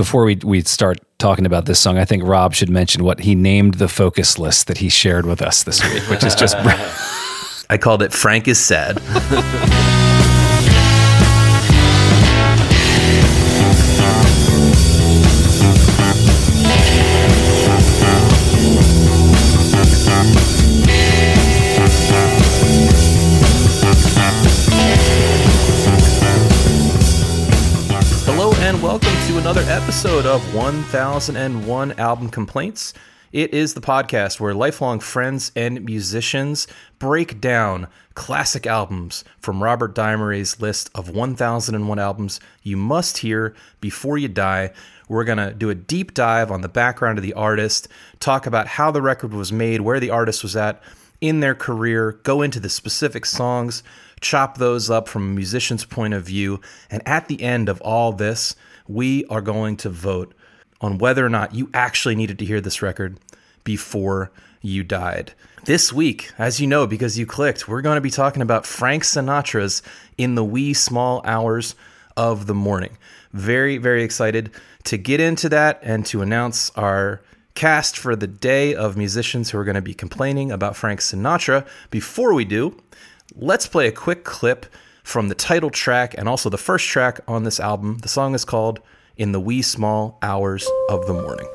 before we, we start talking about this song, I think Rob should mention what he named the focus list that he shared with us this week, which is just. I called it Frank is Sad. another episode of 1001 Album Complaints. It is the podcast where lifelong friends and musicians break down classic albums from Robert Dimery's list of 1001 albums you must hear before you die. We're going to do a deep dive on the background of the artist, talk about how the record was made, where the artist was at in their career, go into the specific songs, chop those up from a musician's point of view, and at the end of all this, we are going to vote on whether or not you actually needed to hear this record before you died. This week, as you know, because you clicked, we're going to be talking about Frank Sinatra's In the Wee Small Hours of the Morning. Very, very excited to get into that and to announce our cast for the day of musicians who are going to be complaining about Frank Sinatra. Before we do, let's play a quick clip from the title track and also the first track on this album. The song is called In the Wee Small Hours of the Morning.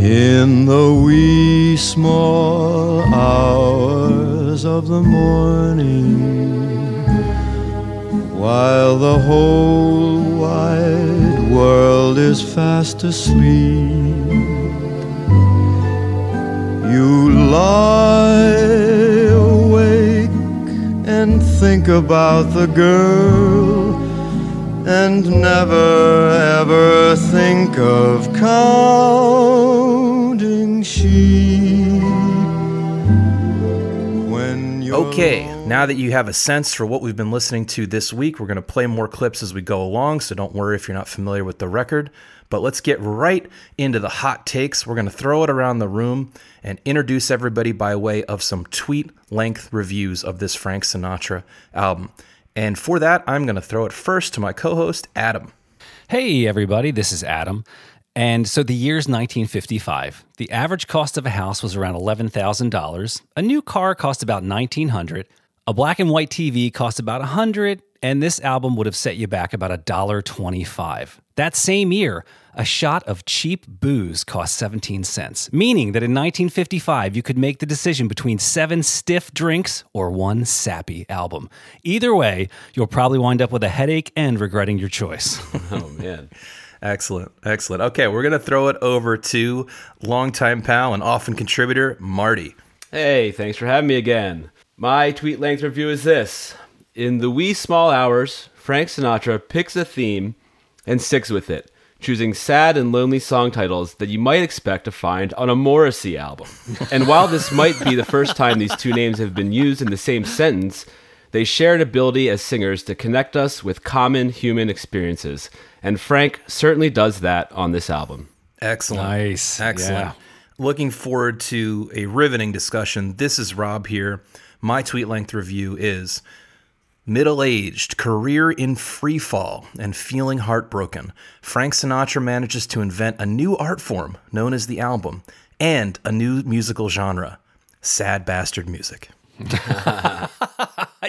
In the wee small hours of the morning while the whole wide world is fast asleep. You lie awake and think about the girl and never ever think of counting sheep. Okay, now that you have a sense for what we've been listening to this week, we're going to play more clips as we go along, so don't worry if you're not familiar with the record. But let's get right into the hot takes. We're going to throw it around the room and introduce everybody by way of some tweet length reviews of this Frank Sinatra album. And for that, I'm going to throw it first to my co host, Adam. Hey, everybody, this is Adam. And so the year's 1955. The average cost of a house was around $11,000. A new car cost about 1900. A black and white TV cost about a 100, and this album would have set you back about $1.25. That same year, a shot of cheap booze cost 17 cents, meaning that in 1955 you could make the decision between seven stiff drinks or one sappy album. Either way, you'll probably wind up with a headache and regretting your choice. oh man. Excellent. Excellent. Okay, we're going to throw it over to longtime pal and often contributor, Marty. Hey, thanks for having me again. My tweet length review is this In the wee small hours, Frank Sinatra picks a theme and sticks with it, choosing sad and lonely song titles that you might expect to find on a Morrissey album. and while this might be the first time these two names have been used in the same sentence, they share an ability as singers to connect us with common human experiences and Frank certainly does that on this album. Excellent. Nice. Excellent. Yeah. Looking forward to a riveting discussion. This is Rob here. My tweet length review is Middle aged, career in free fall, and feeling heartbroken, Frank Sinatra manages to invent a new art form known as the album and a new musical genre sad bastard music.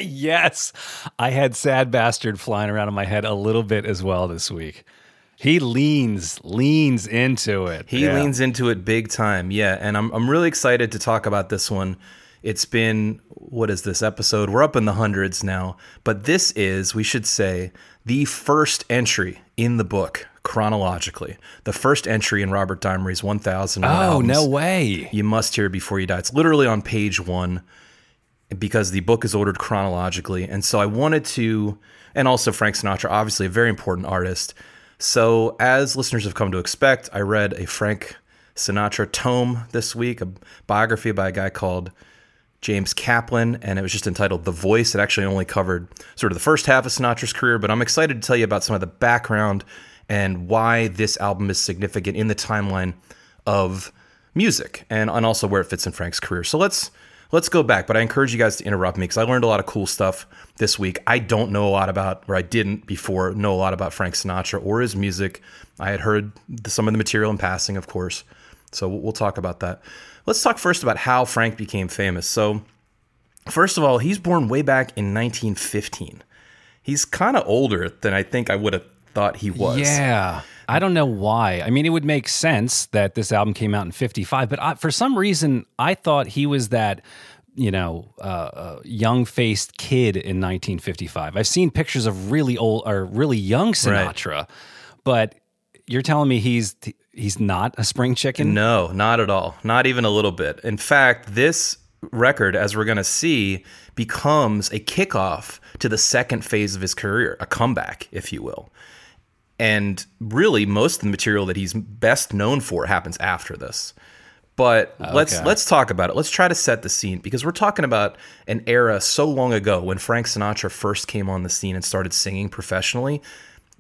yes. I had Sad Bastard flying around in my head a little bit as well this week. He leans leans into it. He yeah. leans into it big time. Yeah, and I'm I'm really excited to talk about this one. It's been what is this episode? We're up in the hundreds now, but this is, we should say, the first entry in the book chronologically. The first entry in Robert Dimery's 1000 Oh, albums, no way. You must hear before you die. It's literally on page 1 because the book is ordered chronologically. And so I wanted to, and also Frank Sinatra, obviously a very important artist. So, as listeners have come to expect, I read a Frank Sinatra tome this week, a biography by a guy called James Kaplan, and it was just entitled The Voice. It actually only covered sort of the first half of Sinatra's career, but I'm excited to tell you about some of the background and why this album is significant in the timeline of music and, and also where it fits in Frank's career. So let's let's go back, but I encourage you guys to interrupt me because I learned a lot of cool stuff this week. I don't know a lot about, or I didn't before know a lot about Frank Sinatra or his music. I had heard some of the material in passing, of course. So we'll talk about that. Let's talk first about how Frank became famous. So, first of all, he's born way back in 1915. He's kind of older than I think I would have thought he was. Yeah. I don't know why. I mean, it would make sense that this album came out in 55, but I, for some reason, I thought he was that, you know, uh, uh, young faced kid in 1955. I've seen pictures of really old or really young Sinatra, right. but you're telling me he's he's not a spring chicken? No, not at all. Not even a little bit. In fact, this record, as we're going to see, becomes a kickoff to the second phase of his career, a comeback, if you will. And really, most of the material that he's best known for happens after this. But ah, okay. let's let's talk about it. Let's try to set the scene because we're talking about an era so long ago when Frank Sinatra first came on the scene and started singing professionally.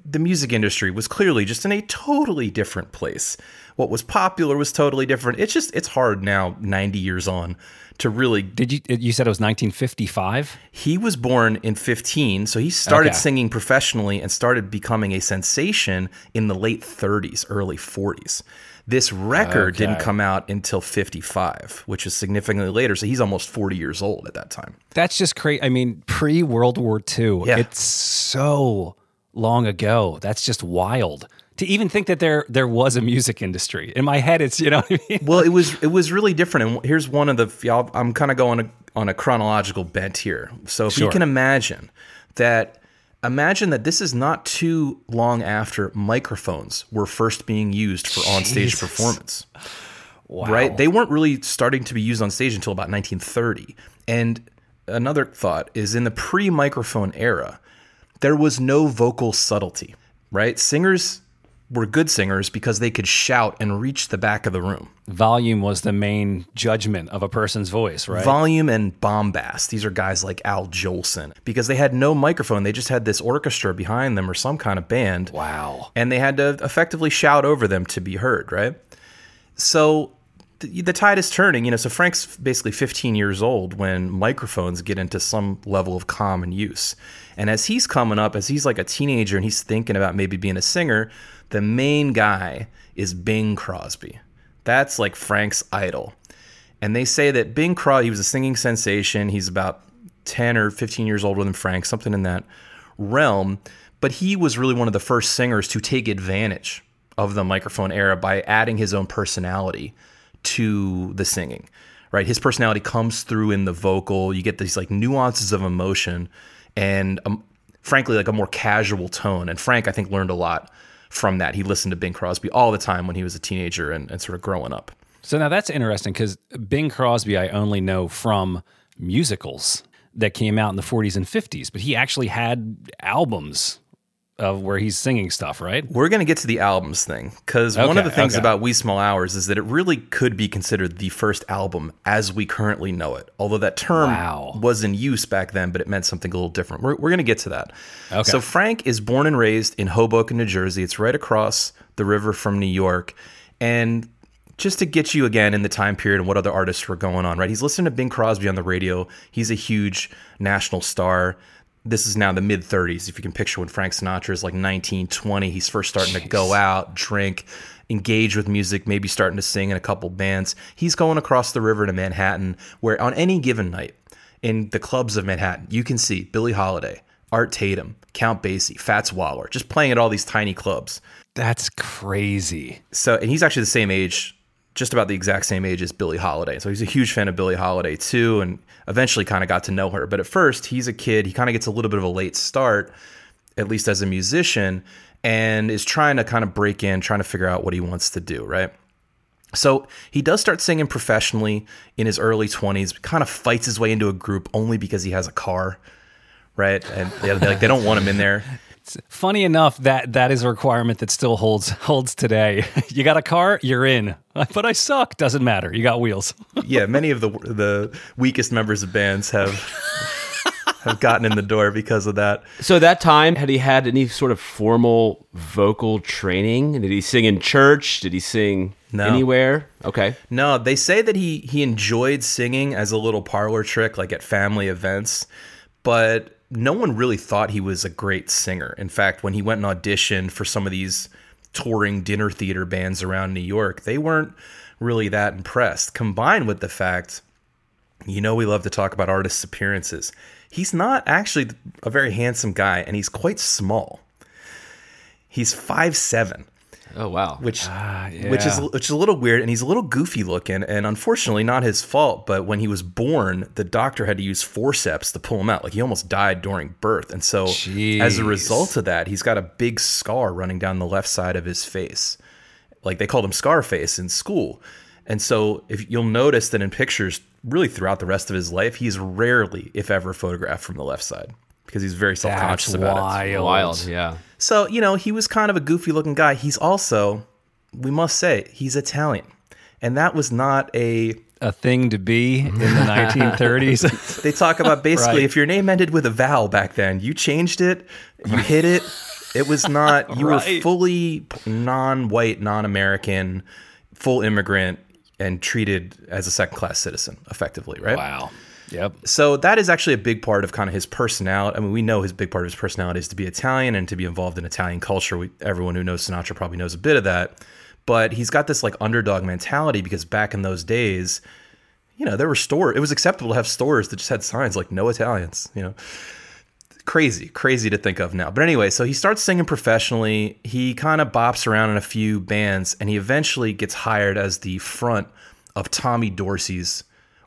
The music industry was clearly just in a totally different place. What was popular was totally different. It's just it's hard now 90 years on to really Did you you said it was 1955? He was born in 15, so he started okay. singing professionally and started becoming a sensation in the late 30s, early 40s. This record okay. didn't come out until 55, which is significantly later. So he's almost 40 years old at that time. That's just crazy. I mean, pre World War II. Yeah. It's so long ago. That's just wild to even think that there there was a music industry. In my head, it's you know. I mean? Well, it was it was really different. And here's one of the y'all. I'm kind of going on a chronological bent here. So if sure. you can imagine that. Imagine that this is not too long after microphones were first being used for onstage performance. Wow. Right? They weren't really starting to be used on stage until about 1930. And another thought is in the pre microphone era, there was no vocal subtlety, right? Singers were good singers because they could shout and reach the back of the room. Volume was the main judgment of a person's voice, right? Volume and bombast. These are guys like Al Jolson because they had no microphone. They just had this orchestra behind them or some kind of band. Wow. And they had to effectively shout over them to be heard, right? So the, the tide is turning, you know. So Frank's basically 15 years old when microphones get into some level of common use. And as he's coming up, as he's like a teenager and he's thinking about maybe being a singer, the main guy is Bing Crosby. That's like Frank's idol. And they say that Bing Crosby, he was a singing sensation. He's about 10 or 15 years older than Frank, something in that realm. But he was really one of the first singers to take advantage of the microphone era by adding his own personality to the singing, right? His personality comes through in the vocal. You get these like nuances of emotion and, frankly, like a more casual tone. And Frank, I think, learned a lot from that. He listened to Bing Crosby all the time when he was a teenager and, and sort of growing up. So now that's interesting because Bing Crosby, I only know from musicals that came out in the 40s and 50s, but he actually had albums of where he's singing stuff, right? We're going to get to the albums thing because okay, one of the things okay. about Wee Small Hours is that it really could be considered the first album as we currently know it. Although that term wow. was in use back then, but it meant something a little different. We're, we're going to get to that. Okay. So Frank is born and raised in Hoboken, New Jersey. It's right across the river from New York. And just to get you again in the time period and what other artists were going on, right? He's listening to Bing Crosby on the radio. He's a huge national star this is now the mid 30s. If you can picture when Frank Sinatra is like 19, 20, he's first starting Jeez. to go out, drink, engage with music, maybe starting to sing in a couple bands. He's going across the river to Manhattan, where on any given night in the clubs of Manhattan, you can see Billie Holiday, Art Tatum, Count Basie, Fats Waller, just playing at all these tiny clubs. That's crazy. So, and he's actually the same age just about the exact same age as Billie Holiday. So he's a huge fan of Billie Holiday too, and eventually kind of got to know her. But at first, he's a kid. He kind of gets a little bit of a late start, at least as a musician, and is trying to kind of break in, trying to figure out what he wants to do, right? So he does start singing professionally in his early 20s, kind of fights his way into a group only because he has a car, right? And they, like, they don't want him in there. It's funny enough that that is a requirement that still holds holds today. You got a car, you're in. But I suck. Doesn't matter. You got wheels. yeah, many of the the weakest members of bands have have gotten in the door because of that. So that time, had he had any sort of formal vocal training? Did he sing in church? Did he sing No. anywhere? Okay. No, they say that he he enjoyed singing as a little parlor trick, like at family events, but no one really thought he was a great singer. In fact, when he went and auditioned for some of these touring dinner theater bands around New York, they weren't really that impressed. Combined with the fact, you know, we love to talk about artists' appearances. He's not actually a very handsome guy, and he's quite small. He's five seven Oh wow. which ah, which is which is a little weird and he's a little goofy looking and unfortunately not his fault but when he was born the doctor had to use forceps to pull him out. Like he almost died during birth and so as a result of that he's got a big scar running down the left side of his face. Like they called him scarface in school. And so if you'll notice that in pictures really throughout the rest of his life he's rarely if ever photographed from the left side because he's very self-conscious That's about it wild. Wild. Yeah. so, you know, he was kind of a goofy looking guy. He's also, we must say, he's Italian. And that was not a. A thing to be in the 1930s. They talk about basically Right. if your name ended with a vowel back then, you changed it, you hit it. It was not, you were fully non white, non American, full immigrant, and treated as a second class citizen, effectively, right? wow. Yep. So that is actually a big part of kind of his personality. I mean, we know his big part of his personality is to be Italian and to be involved in Italian culture. We, everyone who knows Sinatra probably knows a bit of that. But he's got this like underdog mentality because back in those days, you know, there were stores. It was acceptable to have stores that just had signs like "No Italians." You know, crazy, crazy to think of now. But anyway, so he starts singing professionally. He kind of bops around in a few bands, and he eventually gets hired as the front of Tommy Dorsey's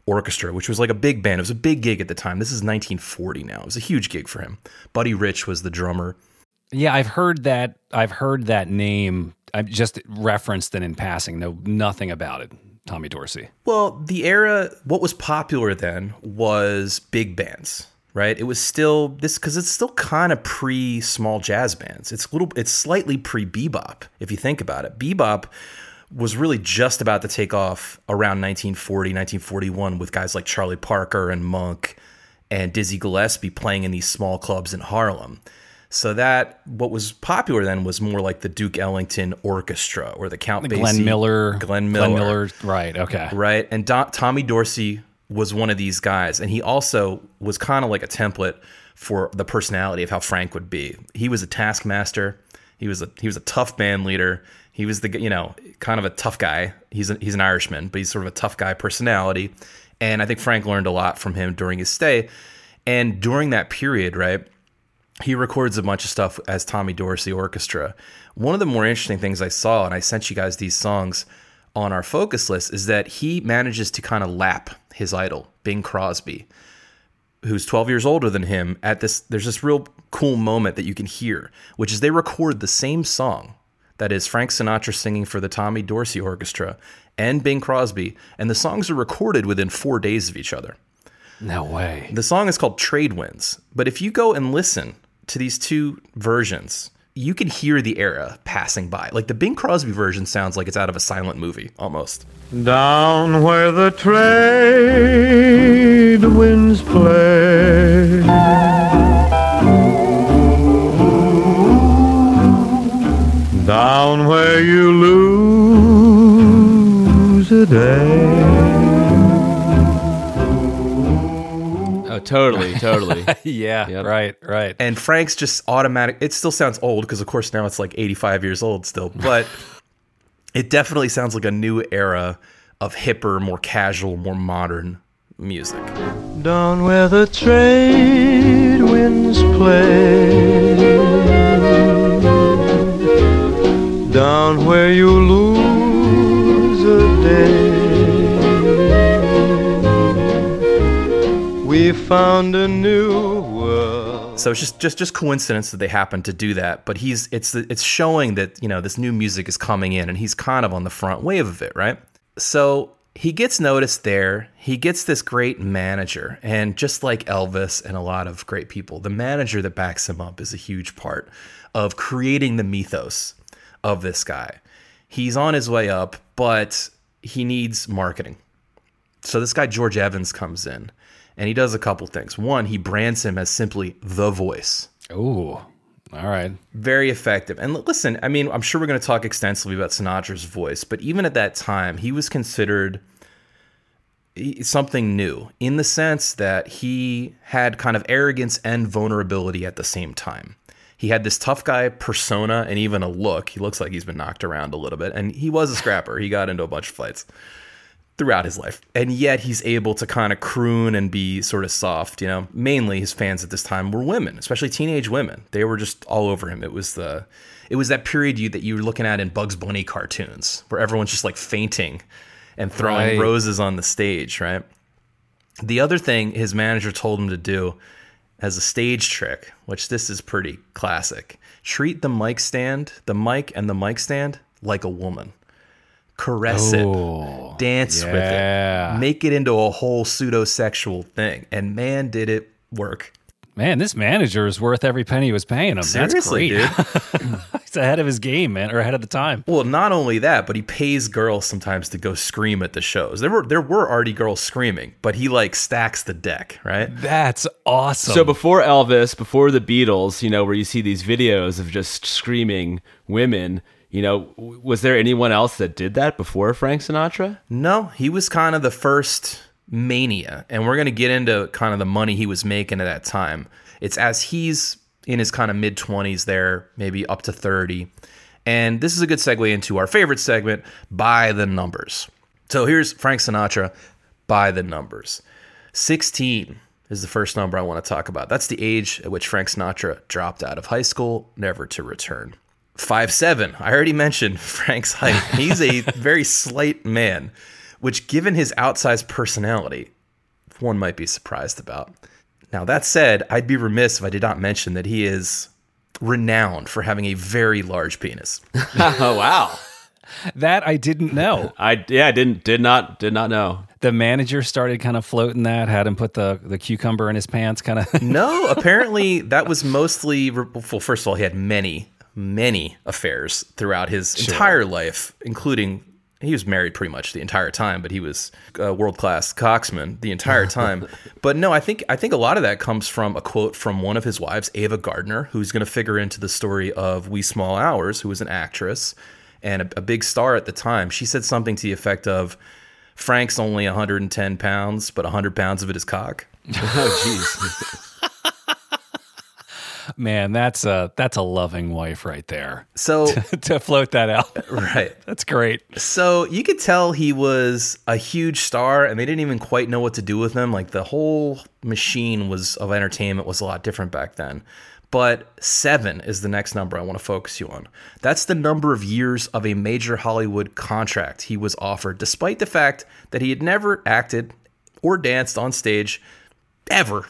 orchestra, which was like a big band. It was a big gig at the time. This is 1940 now. It was a huge gig for him. Buddy Rich was the drummer. Yeah, I've heard that. I've heard that name. I've just referenced it in passing. Know nothing about it. Tommy Dorsey. Well, the era, what was popular then was big bands, right? It was still this because it's still kind of pre small jazz bands. It's a little, it's slightly pre bebop if you think about it. Bebop was really just about to take off around 1940, 1941 with guys like Charlie Parker and Monk and Dizzy Gillespie playing in these small clubs in Harlem. So that what was popular then was more like the Duke Ellington Orchestra or the Count Basie, Glenn Miller. Glenn Miller, Glenn Miller. Right. Okay. right? And Do- Tommy Dorsey was one of these guys, and he also was kind of like a template for the personality of how Frank would be. He was a taskmaster. He was a he was a tough band leader. He was the you know kind of a tough guy. He's a, he's an Irishman, but he's sort of a tough guy personality. And I think Frank learned a lot from him during his stay. And during that period, right, he records a bunch of stuff as Tommy Dorsey Orchestra. One of the more interesting things I saw, and I sent you guys these songs on our focus list, is that he manages to kind of lap his idol, Bing Crosby, who's 12 years older than him. At this, there's this real cool moment that you can hear, which is they record the same song. That is Frank Sinatra singing for the Tommy Dorsey Orchestra and Bing Crosby, and the songs are recorded within four days of each other. No way. The song is called Trade Winds, but if you go and listen to these two versions, you can hear the era passing by. Like the Bing Crosby version sounds like it's out of a silent movie almost. Down where the trade winds play. Where you lose a day. Oh, totally, totally. yeah. Yep. Right. Right. And Frank's just automatic. It still sounds old because, of course, now it's like 85 years old still, but it definitely sounds like a new era of hipper, more casual, more modern music. Down where the trade winds play. Down where you lose a day. We found a new world. So it's just just just coincidence that they happen to do that. But he's it's it's showing that you know this new music is coming in, and he's kind of on the front wave of it, right? So he gets noticed there. He gets this great manager, and just like Elvis and a lot of great people, the manager that backs him up is a huge part of creating the mythos of this guy. He's on his way up, but he needs marketing. So this guy George Evans comes in, And he does a couple things. One, he brands him as simply the voice. Ooh. All right. Very effective. And listen, I mean, I'm sure we're going to talk extensively about Sinatra's voice, but even at that time, he was considered something new in the sense that he had kind of arrogance and vulnerability at the same time. He had this tough guy persona and even a look. He looks like he's been knocked around a little bit, and he was a scrapper. he got into a bunch of fights throughout his life. And yet he's able to kind of croon and be sort of soft, you know. Mainly his fans at this time were women, especially teenage women. They were just all over him. It was the it was that period you that you were looking at in Bugs Bunny cartoons where everyone's just like fainting and throwing Right. roses on the stage, right? The other thing his manager told him to do as a stage trick, which this is pretty classic, treat the mic stand, the mic and the mic stand like a woman. Caress Oh, it, dance with it, make it into a whole pseudo sexual thing. And man, did it work. Man, this manager is worth every penny he was paying him. Seriously, That's great. dude. He's ahead of his game, man, or ahead of the time. Well, not only that, but he pays girls sometimes to go scream at the shows. There were there were already girls screaming, but he like stacks the deck, right? That's awesome. So before Elvis, before the Beatles, you know, where you see these videos of just screaming women, you know, was there anyone else that did that before Frank Sinatra? No, he was kind of the first mania, and we're going to get into kind of the money he was making at that time. It's as he's in his kind of mid 20s there, maybe up to 30. And this is a good segue into our favorite segment, by the numbers. So here's Frank Sinatra by the numbers. 16 is the first number I want to talk about. That's the age at which Frank Sinatra dropped out of high school, never to return. Five seven. I already mentioned Frank's height. He's a very slight man, which, given his outsized personality, one might be surprised about. Now, that said, I'd be remiss if I did not mention that he is renowned for having a very large penis. oh wow. that I didn't know. I yeah, I didn't did not did not know. the manager started kind of floating that, had him put the, the cucumber in his pants, kind of. No, apparently that was mostly. Well, first of all, he had many, many affairs throughout his entire life, including he was married pretty much the entire time, but he was a world class coxman the entire time. but no, I think I think a lot of that comes from a quote from one of his wives, Ava Gardner, who's going to figure into the story of Wee Small Hours, who was an actress and a, a big star at the time. She said something to the effect of. Frank's only 110 pounds, but 100 pounds of it is cock. Oh jeez. Man, that's a that's a loving wife right there. So, to float that out, right. that's great. So you could tell he was a huge star, and they didn't even quite know what to do with him. Like the whole machine was of entertainment was a lot different back then. But seven is the next number I want to focus you on. That's the number of years of a major Hollywood contract he was offered, despite the fact that he had never acted or danced on stage ever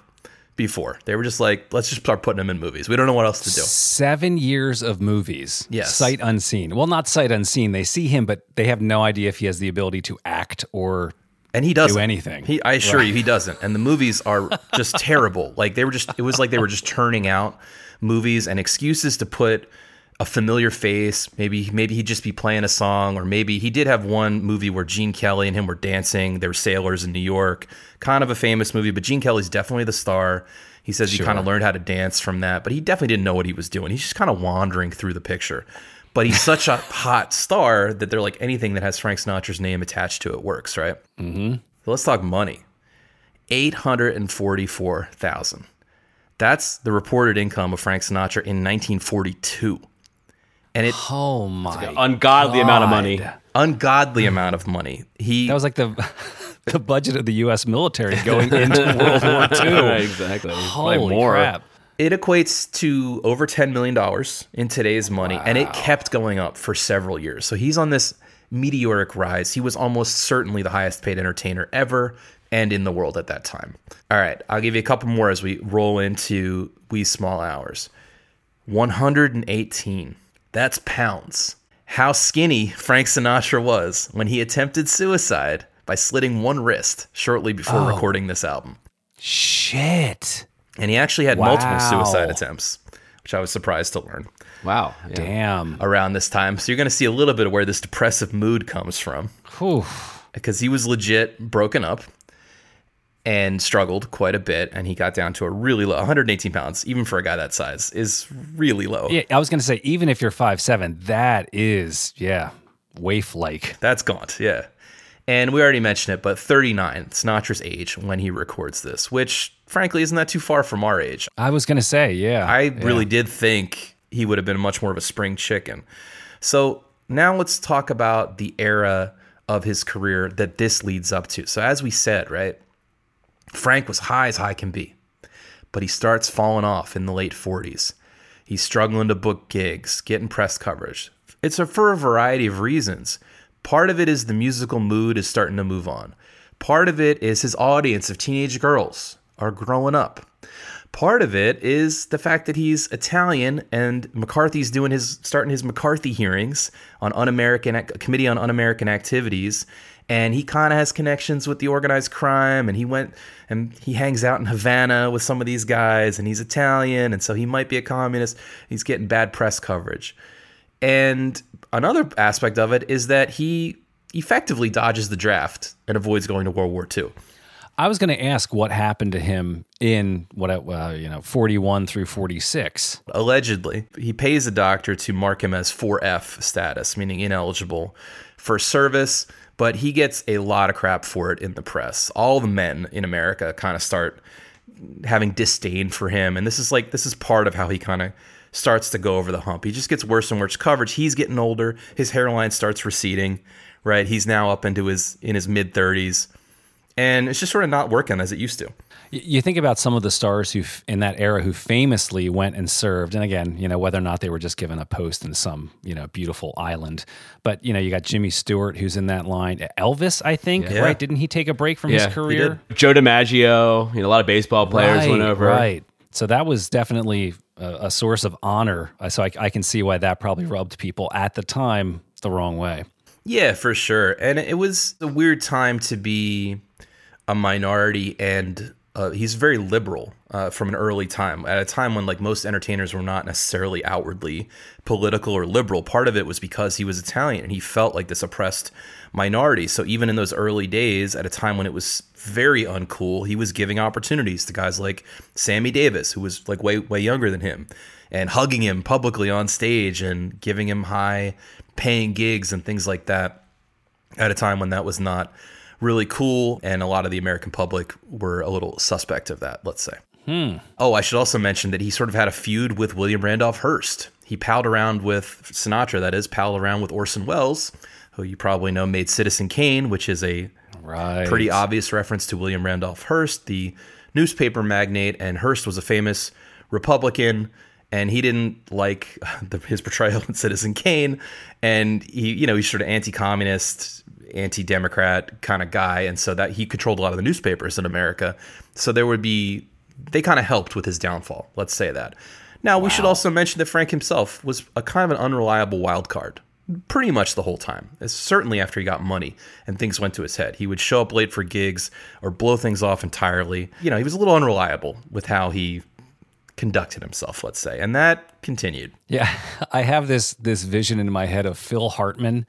before. They were just like, let's just start putting him in movies. We don't know what else to do. Seven years of movies. Yes. Sight unseen. Well, not sight unseen. They see him, but they have no idea if he has the ability to act or and he doesn't do anything. He, I assure you, he doesn't. And the movies are just terrible. Like they were just, it was like they were just turning out movies and excuses to put a familiar face. Maybe, maybe he'd just be playing a song, or maybe he did have one movie where Gene Kelly and him were dancing. They were sailors in New York, kind of a famous movie. But Gene Kelly's definitely the star. He says he kind of learned how to dance from that, but he definitely didn't know what he was doing. He's just kind of wandering through the picture. But he's such a hot star that they're like anything that has Frank Sinatra's name attached to it works, right? Mm-hmm. So let's talk money. Eight hundred and forty-four thousand. That's the reported income of Frank Sinatra in 1942, and it oh my Ungodly amount of money. Ungodly amount of money. He That was like the the budget of the U.S. military going into World War II. exactly. Holy like more. crap! it equates to over $10 million in today's money, and it kept going up for several years. So he's on this meteoric rise. He was almost certainly the highest paid entertainer ever and in the world at that time. All right, I'll give you a couple more as we roll into Wee Small Hours. 118. That's pounds. How skinny Frank Sinatra was when he attempted suicide by slitting one wrist shortly before oh. recording this album. Shit! And he actually had multiple suicide attempts, which I was surprised to learn Wow. Yeah. Damn. around this time. So you're going to see a little bit of where this depressive mood comes from because he was legit broken up. and struggled quite a bit. And he got down to a really low 118 pounds, even for a guy that size, is really low. Yeah, I was going to say, even if you're five seven, that is, yeah, waif like. That's gaunt, yeah. And we already mentioned it, but 39, Sinatra's age when he records this, which frankly isn't that too far from our age. I was going to say, yeah. I yeah. really did think he would have been much more of a spring chicken. So now let's talk about the era of his career that this leads up to. So, as we said, right, Frank was high as high can be, but he starts falling off in the late 40s. He's struggling to book gigs, getting press coverage. It's a, for a variety of reasons. Part of it is the musical mood is starting to move on. Part of it is his audience of teenage girls are growing up. Part of it is the fact that he's Italian and McCarthy's doing his starting his McCarthy hearings on un-American Committee on Un-American Activities and he kind of has connections with the organized crime and he went and he hangs out in Havana with some of these guys and he's Italian and so he might be a communist. He's getting bad press coverage. And another aspect of it is that he effectively dodges the draft and avoids going to World War II. I was going to ask what happened to him in what uh, you know 41 through 46. Allegedly, he pays a doctor to mark him as 4F status, meaning ineligible for service, but he gets a lot of crap for it in the press. All the men in America kind of start having disdain for him, and this is like this is part of how he kind of starts to go over the hump. He just gets worse and worse coverage. He's getting older. His hairline starts receding. Right, he's now up into his in his mid 30s, and it's just sort of not working as it used to. You think about some of the stars who, in that era, who famously went and served, and again, you know, whether or not they were just given a post in some, you know, beautiful island. But you know, you got Jimmy Stewart, who's in that line. Elvis, I think, Yeah. right? Didn't he take a break from Yeah, his career? Joe DiMaggio, you know, a lot of baseball players right, went over. Right. So that was definitely a, a source of honor. So I, I can see why that probably hmm. rubbed people at the time the wrong way. Yeah, for sure. And it was a weird time to be a minority, and uh, he's very liberal uh, from an early time. At a time when like most entertainers were not necessarily outwardly political or liberal. Part of it was because he was Italian and he felt like this oppressed minority. So even in those early days, at a time when it was very uncool, he was giving opportunities to guys like Sammy Davis, who was like way way younger than him, and hugging him publicly on stage and giving him high paying gigs and things like that at a time when that was not really cool and a lot of the American public were a little suspect of that, let's say. Hmm. Oh, I should also mention that he sort of had a feud with William Randolph Hearst. He palled around with Sinatra, that is, palled around with Orson Welles, who you probably know made Citizen Kane, which is a Right. pretty obvious reference to William Randolph Hearst, the newspaper magnate. And Hearst was a famous Republican, and he didn't like the, his portrayal in Citizen Kane. And he, you know, he's sort of anti-communist, anti-democrat kind of guy, and so that he controlled a lot of the newspapers in America. So there would be they kind of helped with his downfall. Let's say that. Now we should also mention that Frank himself was a kind of an unreliable wild card pretty much the whole time. It's certainly after he got money and things went to his head. He would show up late for gigs or blow things off entirely. You know, he was a little unreliable with how he conducted himself, let's say. And that continued. Yeah, I have this this vision in my head of Phil Hartman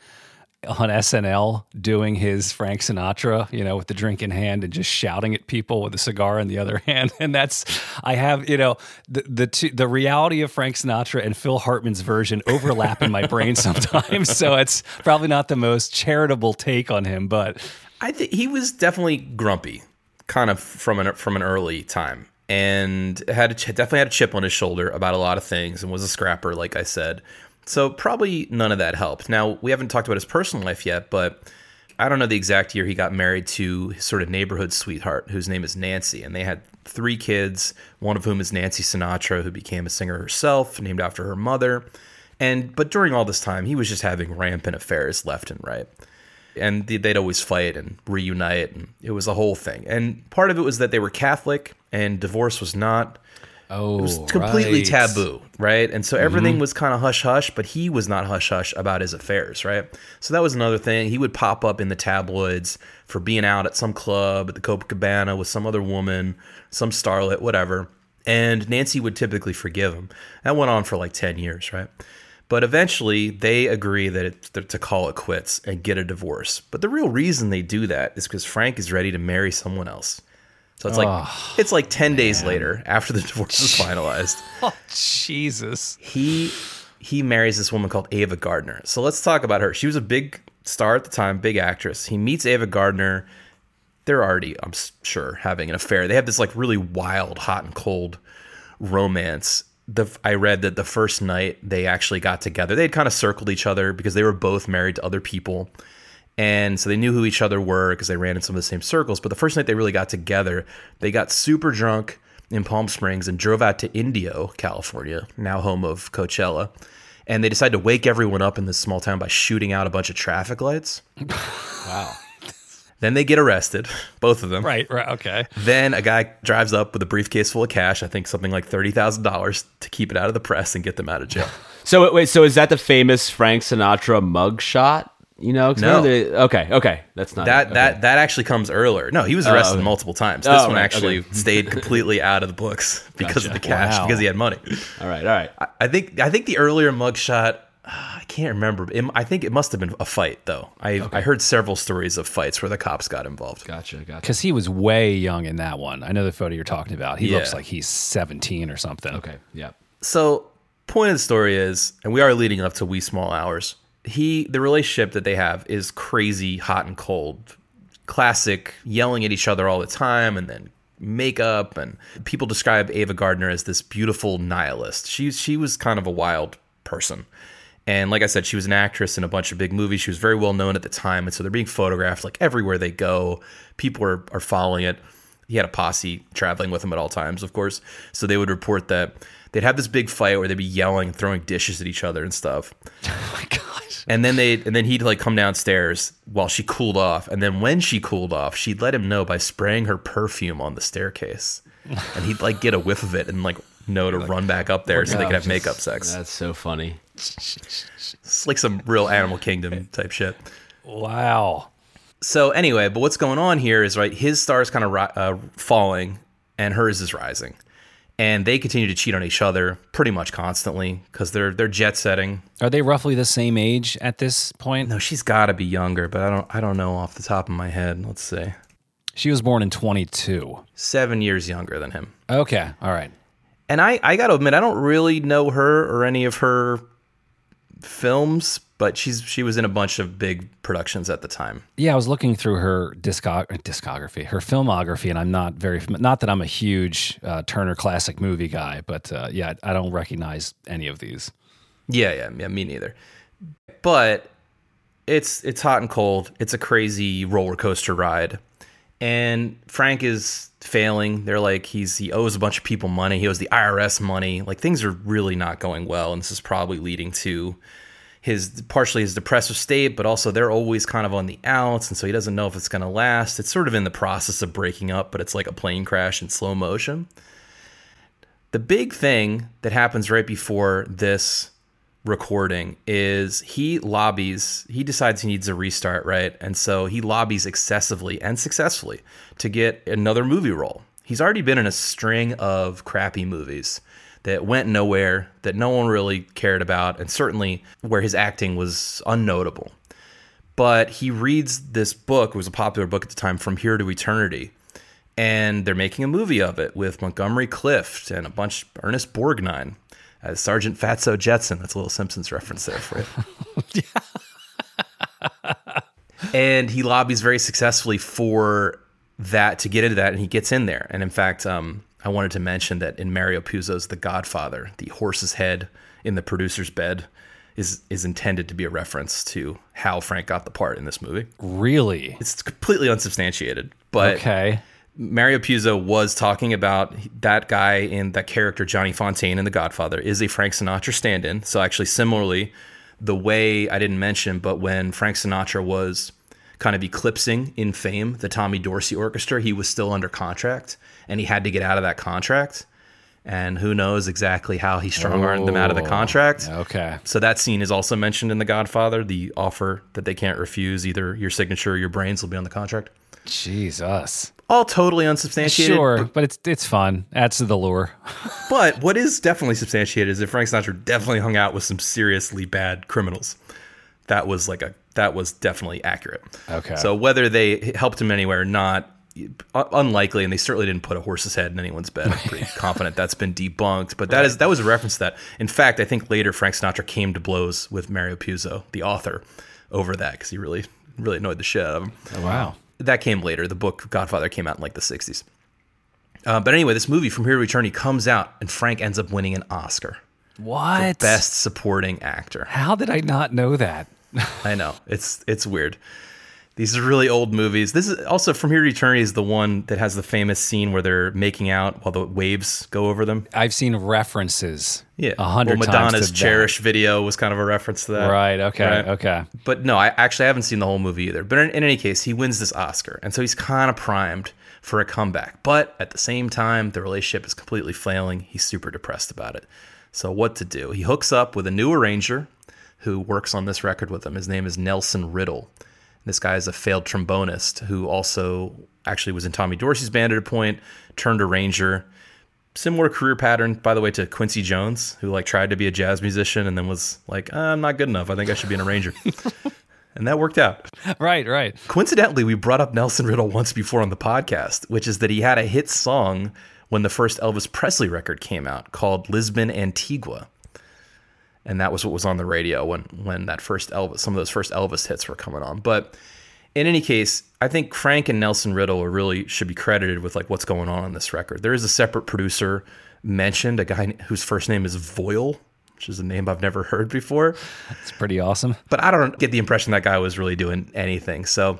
on SNL doing his Frank Sinatra, you know, with the drink in hand and just shouting at people with a cigar in the other hand. And that's I have, you know, the the two, the reality of Frank Sinatra and Phil Hartman's version overlap in my brain sometimes. So it's probably not the most charitable take on him, but I think he was definitely grumpy, kind of from an from an early time, and had a, ch- definitely had a chip on his shoulder about a lot of things, and was a scrapper, like I said. So probably none of that helped. Now we haven't talked about his personal life yet, but I don't know the exact year he got married to his sort of neighborhood sweetheart, whose name is Nancy, and they had three kids. One of whom is Nancy Sinatra, who became a singer herself, named after her mother. And but during all this time, he was just having rampant affairs left and right and they- they'd always fight and reunite and it was a whole thing and part of it was that they were catholic and divorce was not oh, it was oh, completely right. taboo right? And so everything mm-hmm. was kind of hush hush but he was not hush hush about his affairs right? So that was another thing. He would pop up in the tabloids for being out at some club at the copacabana with some other woman some starlet whatever. And nancy would typically forgive him. That went on for like 10 years right? But eventually, they agree that it's to call it quits and get a divorce. But the real reason they do that is because Frank is ready to marry someone else. So it's like it's like ten days later after the divorce is finalized. Oh, Jesus. he he marries this woman called Ava Gardner. So let's talk about her. She was a big star at the time, big actress. He meets Ava Gardner. They're already, I'm sure, having an affair. They have this like really wild, hot and cold romance. The I read that the first night they actually got together. They had kind of circled each other because they were both married to other people. And so they knew who each other were because they ran in some of the same circles. But the first night they really got together, they got super drunk in Palm Springs and drove out to Indio, California, now home of Coachella. And they decided to wake everyone up in this small town by shooting out a bunch of traffic lights. Wow. Then they get arrested, both of them. Right, right. Okay. Then a guy drives up with a briefcase full of cash, I think something like $30,000 to keep it out of the press and get them out of jail. So wait, wait, so is that the famous Frank Sinatra mug shot? You know, No. they- okay, okay, that's not That it. that that actually comes earlier. No, he was arrested okay. multiple times. This Oh, one right, actually okay. stayed completely out of the books because of the cash, Wow. because he had money. All right, all right. I, I think I think the earlier mugshot, uh, I can't remember. It, I think it must have been a fight though. I I heard several stories of fights where the cops got involved. Gotcha, gotcha. Because he was way young in that one. I know the photo you're talking about. He Yeah. looks like he's 17 or something. Okay, yeah. So, point of the story is, and we are leading up to wee small hours. He, the relationship that they have is crazy, hot and cold, classic, yelling at each other all the time, and then makeup. And people describe Ava Gardner as this beautiful nihilist. She she was kind of a wild person. And like I said, she was an actress in a bunch of big movies. She was very well known at the time, and so they're being photographed like everywhere they go. People are are following it. He had a posse traveling with him at all times, of course. So they would report that they'd have this big fight where they'd be yelling, throwing dishes at each other and stuff. Oh my gosh. And then they and then he'd like come downstairs while she cooled off. And then when she cooled off, she'd let him know by spraying her perfume on the staircase. And he'd like get a whiff of it and like know to run back up there so they could have makeup sex. That's so funny. It's like some real Animal Kingdom type shit. Wow. So anyway, but what's going on here is right, his star is kind of ri- uh, falling, and hers is rising, and they continue to cheat on each other pretty much constantly because they're they're jet setting. Are they roughly the same age at this point? No, she's got to be younger, but I don't I don't know off the top of my head. Let's see, She was born in 22. seven years younger than him. Okay. All right. And I I got to admit, I don't really know her or any of her films, but she's she was in a bunch of big productions at the time. Yeah, I was looking through her discog- discography, her filmography, and I'm not very not that I'm a huge uh, Turner Classic Movie guy, but uh, yeah, I don't recognize any of these. Yeah, yeah, yeah, me neither. But it's it's hot and cold. It's a crazy roller coaster ride. And Frank is failing. They're like he's he owes a bunch of people money. He owes the IRS money. Like things are really not going well, and this is probably leading to his partially his depressive state, but also they're always kind of on the outs, and so he doesn't know if it's going to last. It's sort of in the process of breaking up, but it's like a plane crash in slow motion. The big thing that happens right before this recording is he lobbies he decides he needs a restart right and so he lobbies excessively and successfully to get another movie role he's already been in a string of crappy movies that went nowhere that no one really cared about and certainly where his acting was unnotable but he reads this book it was a popular book at the time from here to eternity and they're making a movie of it with Montgomery Clift and a bunch Ernest Borgnine as Sergeant Fatso Jetson. That's a little Simpsons reference there for you. and he lobbies very successfully for that to get into that, and he gets in there. And in fact, um, I wanted to mention that in Mario Puzo's The Godfather, the horse's head in the producer's bed is is intended to be a reference to how Frank got the part in this movie. Really? It's completely unsubstantiated, but Okay. Mario Puzo was talking about that guy in that character Johnny Fontane in The Godfather is a Frank Sinatra stand-in. So actually, similarly, the way I didn't mention, but when Frank Sinatra was kind of eclipsing in fame the Tommy Dorsey Orchestra, he was still under contract, and he had to get out of that contract. And who knows exactly how he strong armed them out of the Oh, contract. Okay. So that scene is also mentioned in The Godfather, the offer that they can't refuse either your signature or your brains will be on the contract. Jesus. All totally unsubstantiated. Sure, but it's it's fun. Adds to the lure. But what is definitely substantiated is that Frank Sinatra definitely hung out with some seriously bad criminals. That was like a that was definitely accurate. Okay. So whether they helped him anywhere or not, uh, unlikely, and they certainly didn't put a horse's head in anyone's bed. I'm pretty confident that's been debunked. But that is that was a reference to that. In fact, I think later Frank Sinatra came to blows with Mario Puzo, the author, over that because he really really annoyed the shit out of him. Oh, wow. That came later. The book Godfather came out in like the '60s. Uh, but anyway, this movie From Here to Eternity comes out, and Frank ends up winning an Oscar, What? Best Supporting Actor. How did I not know that? I know it's it's weird. These are really old movies. This is also From Here to Eternity is the one that has the famous scene where they're making out while the waves go over them. I've seen references. Yeah, a hundred well, times. Madonna's to that. "Cherish" video was kind of a reference to that. Right. Okay. Right. Okay. But no, I actually haven't seen the whole movie either. But in, in any case, he wins this Oscar, and so he's kind of primed for a comeback. But at the same time, the relationship is completely flailing. He's super depressed about it. So what to do? He hooks up with a new arranger who works on this record with him. His name is Nelson Riddle. This guy is a failed trombonist who also actually was in Tommy Dorsey's band at a point, turned arranger. Similar career pattern, by the way, to Quincy Jones, who like tried to be a jazz musician and then was like, "Uh, "I'm not good enough. I think I should be an arranger," and that worked out. Right. Right. Coincidentally, we brought up Nelson Riddle once before on the podcast, which is that he had a hit song when the first Elvis Presley record came out called Lisbon Antigua. And that was what was on the radio when when that first Elvis some of those first Elvis hits were coming on. But in any case, I think Frank and Nelson Riddle really should be credited with like what's going on on this record. There is a separate producer mentioned, a guy whose first name is Voyle, which is a name I've never heard before It's pretty awesome. but I don't get the impression that guy was really doing anything. So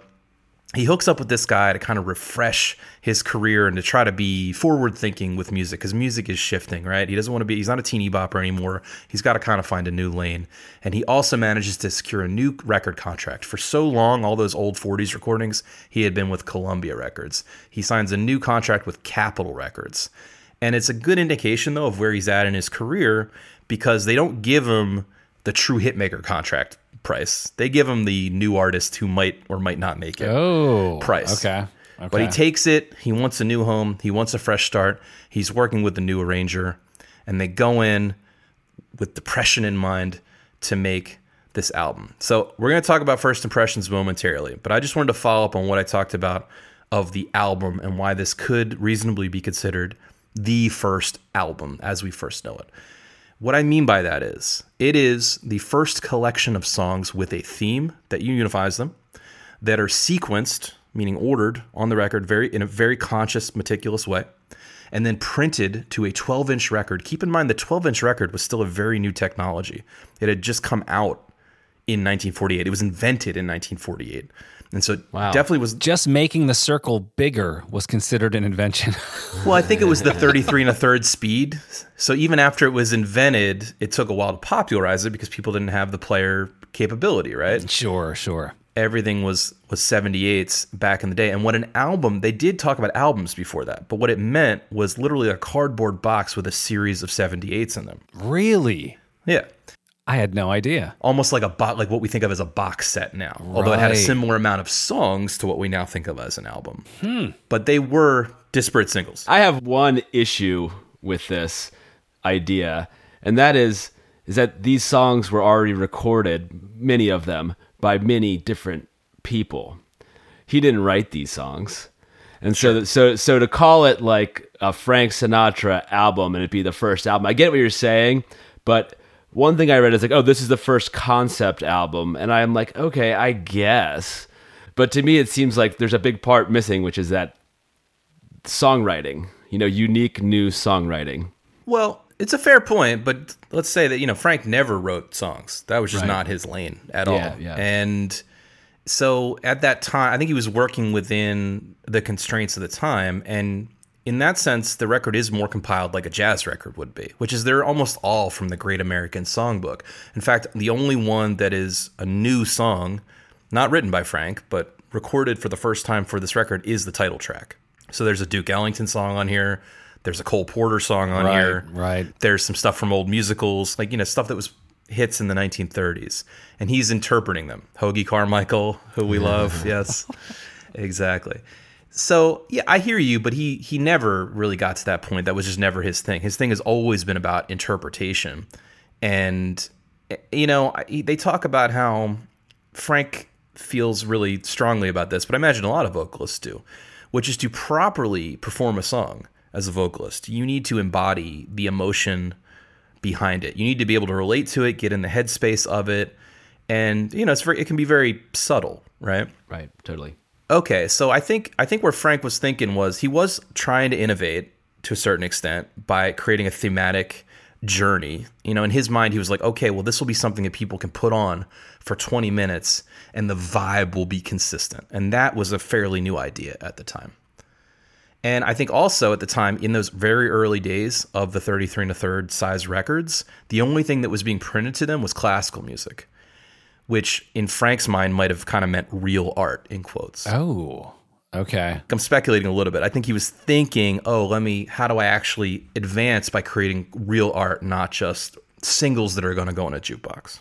he hooks up with this guy to kind of refresh his career and to try to be forward thinking with music because music is shifting, right? He doesn't want to be, he's not a teeny bopper anymore. He's got to kind of find a new lane. And he also manages to secure a new record contract. For so long, all those old 40s recordings, he had been with Columbia Records. He signs a new contract with Capitol Records. And it's a good indication, though, of where he's at in his career because they don't give him the true hitmaker contract price. They give him the new artist who might or might not make it Oh. price. Okay. Okay. But he takes it. He wants a new home. He wants a fresh start. He's working with the new arranger, and they go in with depression in mind to make this album. So we're going to talk about first impressions momentarily, but I just wanted to follow up on what I talked about of the album and why this could reasonably be considered the first album as we first know it. What I mean by that is, it is the first collection of songs with a theme that unifies them, that are sequenced, meaning ordered on the record very in a very conscious, meticulous way, and then printed to a 12-inch record. Keep in mind the 12-inch record was still a very new technology. It had just come out in 1948. It was invented in 1948. And so it Wow. definitely was Just making the circle bigger was considered an invention. Well, I think it was the 33 and a third speed. So even after it was invented, it took a while to popularize it because people didn't have the player capability, right? sure, sure. Everything was was 78s back in the day. And what an album, they did talk about albums before that, but what it meant was literally a cardboard box with a series of 78s in them. Really? Yeah. I had no idea. Almost like a bot like what we think of as a box set now. Although it had a similar amount of songs to what we now think of as an album. Hmm. But they were disparate singles. I have one issue with this idea, and that is is that these songs were already recorded, many of them, by many different people. He didn't write these songs. And so so so to call it like a Frank Sinatra album and it be the first album. I get what you're saying, but one thing I read is like, oh, this is the first concept album, and I'm like, okay, I guess. But to me, it seems like there's a big part missing, which is that songwriting, you know, unique new songwriting. Well, it's a fair point, but let's say that you know Frank never wrote songs. That was just Right. not his lane at Yeah, all. yeah. And so at that time, I think he was working within the constraints of the time, and in that sense, the record is more compiled like a jazz record would be, which is they're almost all from the Great American Songbook. In fact, the only one that is a new song, not written by Frank, but recorded for the first time for this record, is the title track. So there's a Duke Ellington song on here. There's a Cole Porter song on Right, here. right. There's some stuff from old musicals, like you know stuff that was hits in the 1930s, and he's interpreting them. Hoagy Carmichael, who we love, yes, exactly. So yeah, I hear you, but he he never really got to that point. That was just never his thing. His thing has always been about interpretation, and you know they talk about how Frank feels really strongly about this, but I imagine a lot of vocalists do, which is to properly perform a song as a vocalist. You need to embody the emotion behind it. You need to be able to relate to it, get in the headspace of it, and you know, it's very, it can be very subtle, right? Right, totally. Okay, so I think I think where Frank was thinking was he was trying to innovate to a certain extent by creating a thematic journey. You know, in his mind, he was like, okay, well, this will be something that people can put on for 20 minutes and the vibe will be consistent. And that was a fairly new idea at the time. And I think also at the time, in those very early days of the 33 and a third size records, the only thing that was being printed to them was classical music, which in Frank's mind might have kind of meant real art, in quotes. Oh, okay. I'm speculating a little bit. I think he was thinking, oh, let me, how do I actually advance by creating real art, not just singles that are going to go in a jukebox?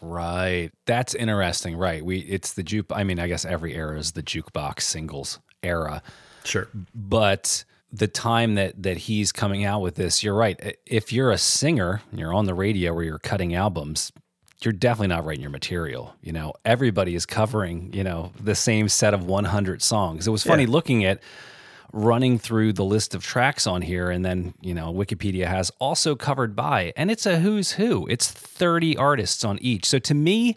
Right. That's interesting. Right. We it's the juke I mean, I guess every era is the jukebox singles era. Sure. But the time that that he's coming out with this, you're right. If you're a singer, you're on the radio where you're cutting albums, you're definitely not writing your material. You know, everybody is covering, you know, the same set of 100 songs. It was funny Yeah. looking at running through the list of tracks on here and then, you know, Wikipedia has also covered by and it's a who's who. It's 30 artists on each. So to me,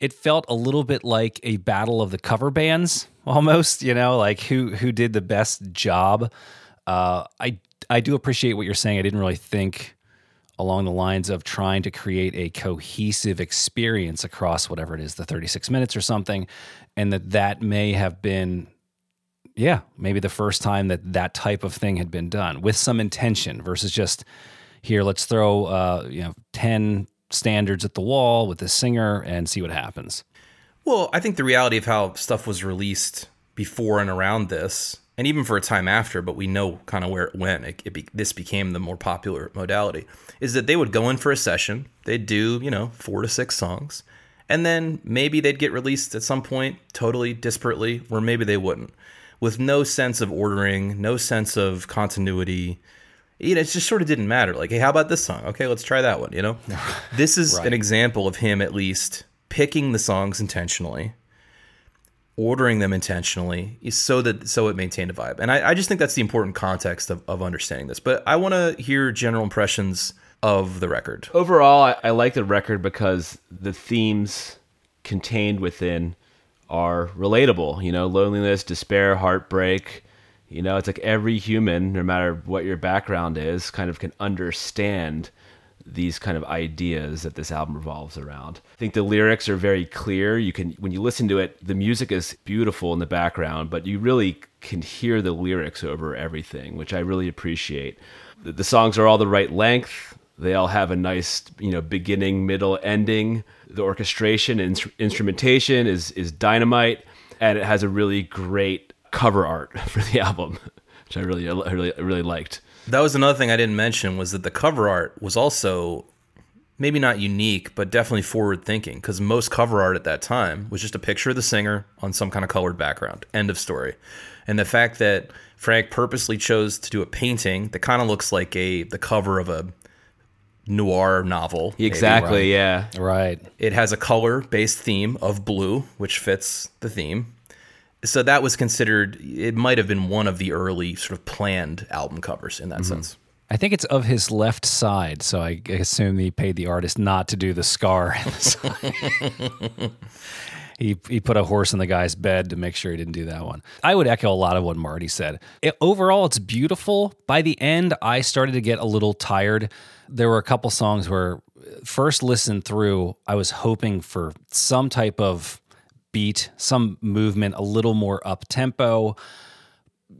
it felt a little bit like a battle of the cover bands almost, you know, like who who did the best job. Uh, I I do appreciate what you're saying. I didn't really think along the lines of trying to create a cohesive experience across whatever it is, the 36 minutes or something, and that that may have been yeah, maybe the first time that that type of thing had been done with some intention versus just here, let's throw uh, you know 10 standards at the wall with the singer and see what happens. Well, I think the reality of how stuff was released before and around this, and even for a time after, but we know kind of where it went. It, it be, this became the more popular modality. Is that they would go in for a session, they'd do you know four to six songs, and then maybe they'd get released at some point totally disparately, or maybe they wouldn't, with no sense of ordering, no sense of continuity. You know, it just sort of didn't matter. Like, hey, how about this song? Okay, let's try that one. You know, this is Right. an example of him at least picking the songs intentionally, ordering them intentionally, so that so it maintained a vibe. And I, I just think that's the important context of, of understanding this. But I want to hear general impressions of the record. Overall, I, I like the record because the themes contained within are relatable. You know, loneliness, despair, heartbreak. You know, it's like every human, no matter what your background is, kind of can understand these kind of ideas that this album revolves around. I think the lyrics are very clear. You can when you listen to it, the music is beautiful in the background, but you really can hear the lyrics over everything, which I really appreciate. The, the songs are all the right length. They all have a nice, you know, beginning, middle, ending. The orchestration and ins- instrumentation is is dynamite, and it has a really great cover art for the album, which I really, I really, really liked. That was another thing I didn't mention was that the cover art was also maybe not unique, but definitely forward thinking because most cover art at that time was just a picture of the singer on some kind of colored background. End of story. And the fact that Frank purposely chose to do a painting that kind of looks like a the cover of a noir novel. maybe. Exactly, yeah. Right. It has a color based theme of blue, which fits the theme. So that was considered, it might have been one of the early sort of planned album covers in that mm-hmm. sense. I think it's of his left side, so I assume he paid the artist not to do the scar. he he put a horse in the guy's bed to make sure he didn't do that one. I would echo a lot of what Marty said. It- overall, it's beautiful. By the end, I started to get a little tired. There were a couple songs where, first listen through, I was hoping for some type of beat, some movement, a little more up tempo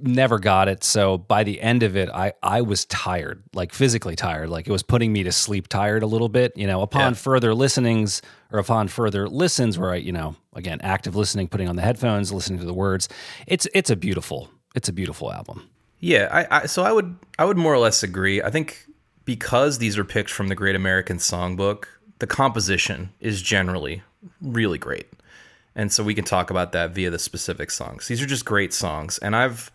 never got it. So by the end of it, I I was tired, like physically tired. Like it was putting me to sleep tired a little bit. You know, upon Yeah. further listenings or upon further listens, where I, you know, again, active listening, putting on the headphones, listening to the words, it's it's a beautiful, it's a beautiful album. Yeah, I, I so I would I would more or less agree. I think because these are picked from the Great American Songbook, the composition is generally really great. And so we can talk about that via the specific songs. These are just great songs and I've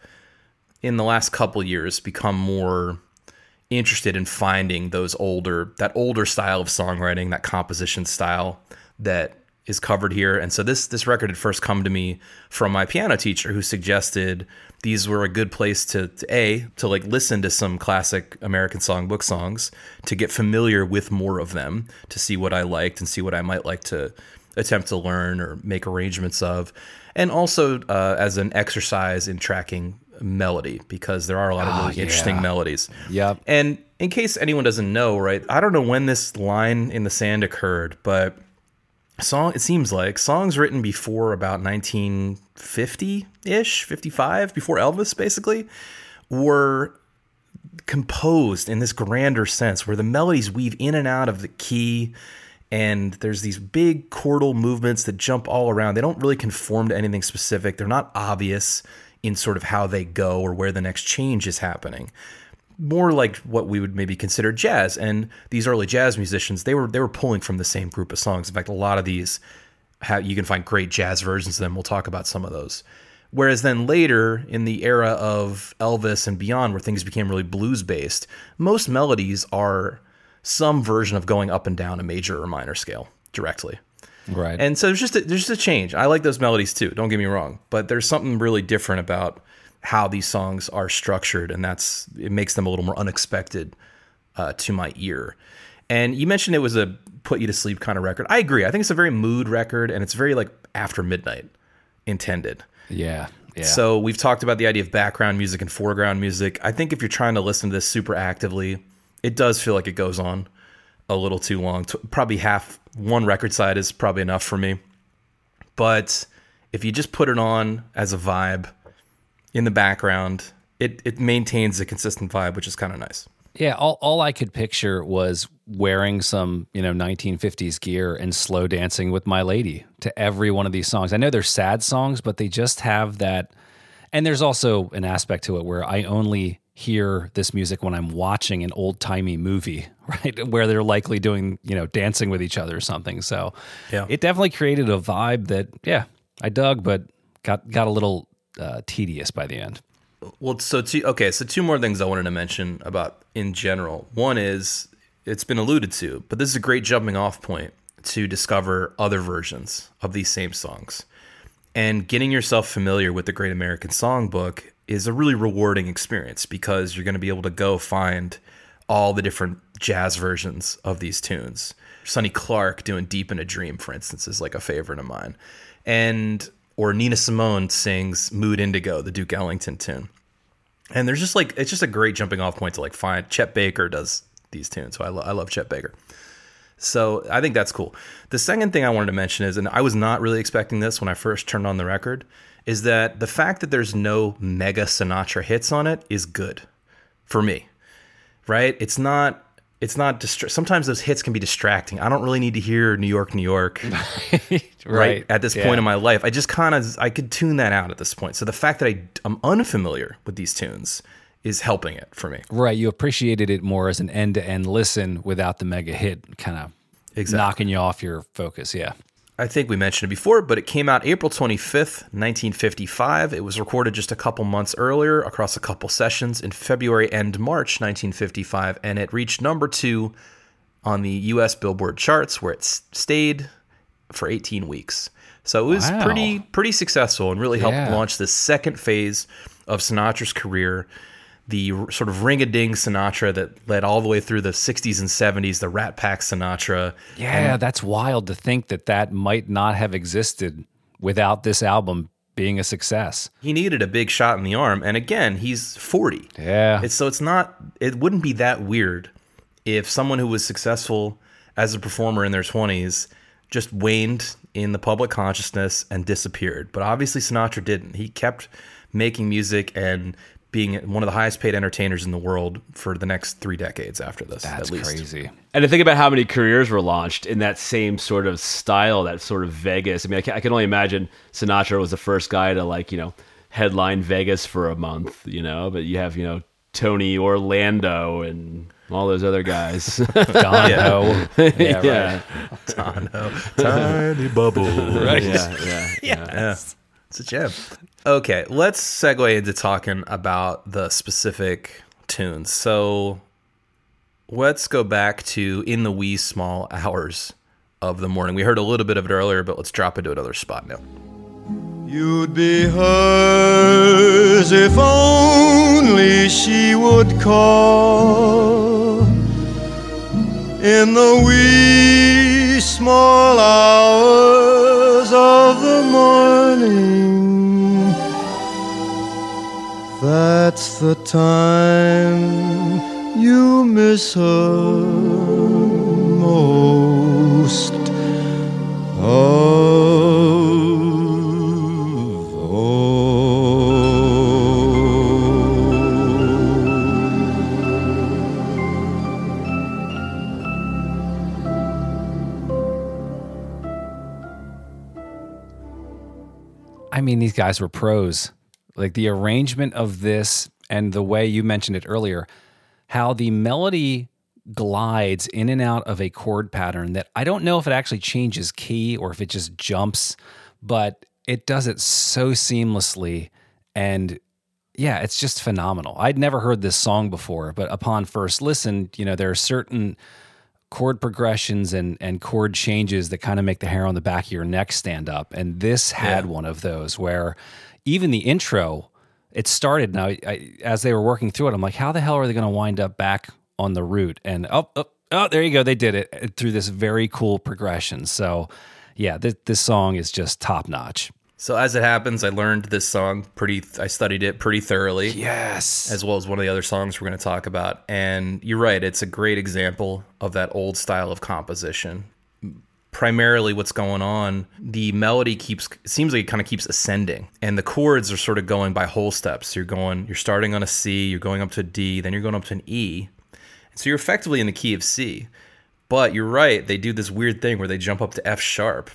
in the last couple years become more interested in finding those older that older style of songwriting, that composition style that is covered here. And so this this record had first come to me from my piano teacher who suggested these were a good place to, to a to like listen to some classic American songbook songs to get familiar with more of them to see what I liked and see what I might like to attempt to learn or make arrangements of, and also uh, as an exercise in tracking melody because there are a lot of really interesting yeah. melodies. Yep. And in case anyone doesn't know, right, I don't know when this line in the sand occurred, but song it seems like songs written before about 1950-ish, 55, before Elvis basically, were composed in this grander sense where the melodies weave in and out of the key and there's these big chordal movements that jump all around. They don't really conform to anything specific. They're not obvious in sort of how they go or where the next change is happening. More like what we would maybe consider jazz. And these early jazz musicians, they were they were pulling from the same group of songs. In fact, a lot of these have, you can find great jazz versions of them. We'll talk about some of those. Whereas then later in the era of Elvis and beyond, where things became really blues based, most melodies are some version of going up and down a major or minor scale directly. Right. And so there's just a, there's just a change. I like those melodies too. Don't get me wrong, but there's something really different about how these songs are structured, and that's it makes them a little more unexpected uh, to my ear. And you mentioned it was a put you to sleep kind of record. I agree. I think it's a very mood record, and it's very like after midnight intended. yeah. Yeah. So we've talked about the idea of background music and foreground music. I think if you're trying to listen to this super actively, it does feel like it goes on a little too long. Probably half one record side is probably enough for me. But if you just put it on as a vibe in the background, it it maintains a consistent vibe, which is kind of nice. Yeah, all, all I could picture was wearing some, you know, 1950s gear and slow dancing with my lady to every one of these songs. I know they're sad songs, but they just have that. And there's also an aspect to it where I only hear this music when I'm watching an old timey movie, right? Where they're likely doing, you know, dancing with each other or something. So Yeah. it definitely created a vibe that, yeah, I dug, but got got a little uh, tedious by the end. Well, so two, okay, so two more things I wanted to mention about in general. One is it's been alluded to, but this is a great jumping off point to discover other versions of these same songs. And getting yourself familiar with the Great American Songbook is a really rewarding experience because you're going to be able to go find all the different jazz versions of these tunes. Sonny Clark doing Deep in a Dream, for instance, is like a favorite of mine. And or Nina Simone sings Mood Indigo, the Duke Ellington tune. And there's just like it's just a great jumping off point to like find Chet Baker does these tunes. So I, lo- I love Chet Baker. So I think that's cool. The second thing I wanted to mention is, and I was not really expecting this when I first turned on the record, is that the fact that there's no mega Sinatra hits on it is good for me. Right? It's not. It's not. Distra- Sometimes those hits can be distracting. I don't really need to hear New York, New York right, at this Yeah. point in my life. I just kind of I could tune that out at this point. So the fact that I, I'm unfamiliar with these tunes is helping it for me. Right. You appreciated it more as an end to end listen without the mega hit kind of Exactly. knocking you off your focus. Yeah. I think we mentioned it before, but it came out April 25th, 1955. It was recorded just a couple months earlier across a couple sessions in February and March 1955, and it reached number two on the U.S. Billboard charts, where it stayed for 18 weeks. So it was Wow. pretty pretty successful and really helped Yeah. launch the second phase of Sinatra's career. The sort of ring-a-ding Sinatra that led all the way through the 60s and 70s, the Rat Pack Sinatra, Yeah. that's wild to think that that might not have existed without this album being a success. he needed a big shot in the arm and again he's 40 Yeah. it's so it's not it wouldn't be that weird if someone who was successful as a performer in their 20s just waned in the public consciousness and disappeared but obviously sinatra didn't he kept making music and being one of the highest paid entertainers in the world for the next three decades after this that's at least crazy. And to think about how many careers were launched in that same sort of style, that sort of Vegas. I mean, I can, I can only imagine Sinatra was the first guy to like, you know, headline Vegas for a month, you know, but you have, you know, Tony Orlando and all those other guys. Don Ho. Yeah. yeah. tiny bubble Right. Yeah. Yeah. yeah. Yeah, it's a gem. Okay, let's segue into talking about the specific tunes. So let's go back to In the Wee Small Hours of the morning. We heard a little bit of it earlier, but let's drop into another spot now. You'd be hers if only she would call in the wee small hours of the morning. That's the time you miss her most of. I mean, these guys were pros. Like the arrangement of this and the way you mentioned it earlier, how the melody glides in and out of a chord pattern that I don't know if it actually changes key or if it just jumps, but it does it so seamlessly. And yeah, it's just phenomenal. I'd never heard this song before, but upon first listen, you know, there are certain chord progressions and and chord changes that kind of make the hair on the back of your neck stand up. And this had Yeah. one of those where even the intro, it started now I, as they were working through it. I'm like, how the hell are they going to wind up back on the route? And oh, oh, oh, there you go, they did it uh, through this very cool progression. So, yeah, this, this song is just top notch. So as it happens, I learned this song pretty. I studied it pretty thoroughly. Yes, as well as one of the other songs we're going to talk about. And you're right, it's a great example of that old style of composition. Primarily, what's going on, the melody keeps seems like it kind of keeps ascending, and the chords are sort of going by whole steps. You're going, you're starting on a C, you're going up to a D, then you're going up to an E, and so you're effectively in the key of C. But you're right, they do this weird thing where they jump up to F sharp,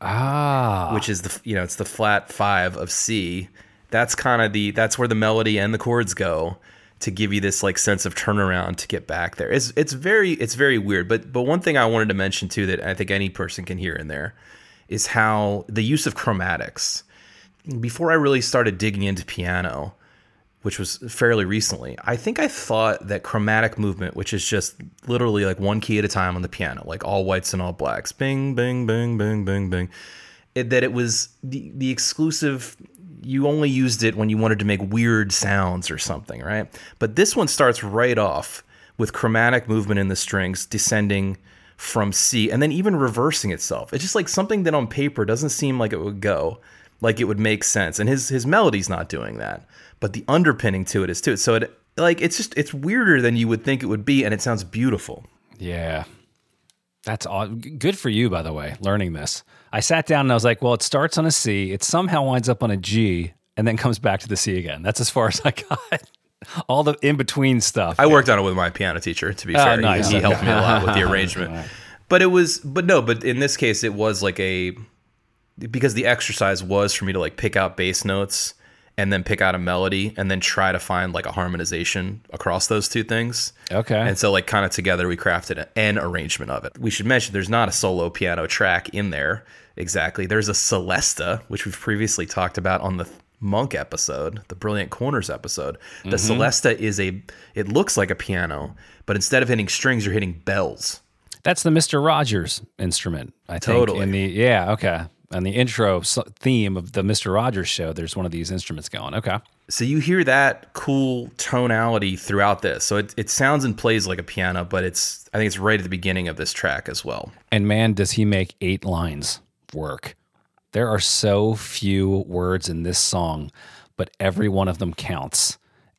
ah, which is the you know it's the flat five of C. That's kind of the that's where the melody and the chords go to give you this like sense of turnaround to get back there. It's it's very it's very weird. But but one thing I wanted to mention too that I think any person can hear in there is how the use of chromatics. Before I really started digging into piano, which was fairly recently, I think I thought that chromatic movement, which is just literally like one key at a time on the piano, like all whites and all blacks, bing, bing, bing, bing, bing, bing, it, that it was the, the exclusive, you only used it when you wanted to make weird sounds or something, right? But this one starts right off with chromatic movement in the strings descending from C and then even reversing itself. It's just like something that on paper doesn't seem like it would go, like it would make sense. And his his melody's not doing that, but the underpinning to it is too. So it like it's just it's weirder than you would think it would be, and it sounds beautiful. Yeah. That's all. Good for you, by the way, learning this. I sat down and I was like, well, it starts on a C, it somehow winds up on a G, and then comes back to the C again. That's as far as I got. All the in between stuff. I worked on it with my piano teacher. To be oh, fair, He- nice. he, helped me a lot with the arrangement. But it was, but no, but in this case, it was like a because the exercise was for me to like pick out bass notes and then pick out a melody and then try to find like a harmonization across those two things. Okay. And so like kind of together we crafted an arrangement of it. We should mention there's not a solo piano track in there exactly. There's a Celesta, which we've previously talked about on the Monk episode, the Brilliant Corners episode. The mm-hmm. Celesta is a it looks like a piano, but instead of hitting strings, you're hitting bells. That's the Mister Rogers instrument. I think. Totally. In the yeah, okay. On the intro theme of the Mister Rogers show, there's one of these instruments going. Okay. So you hear that cool tonality throughout this. So it, it sounds and plays like a piano, but it's I think it's right at the beginning of this track as well. And man, does he make eight lines work. There are so few words in this song, but every one of them counts.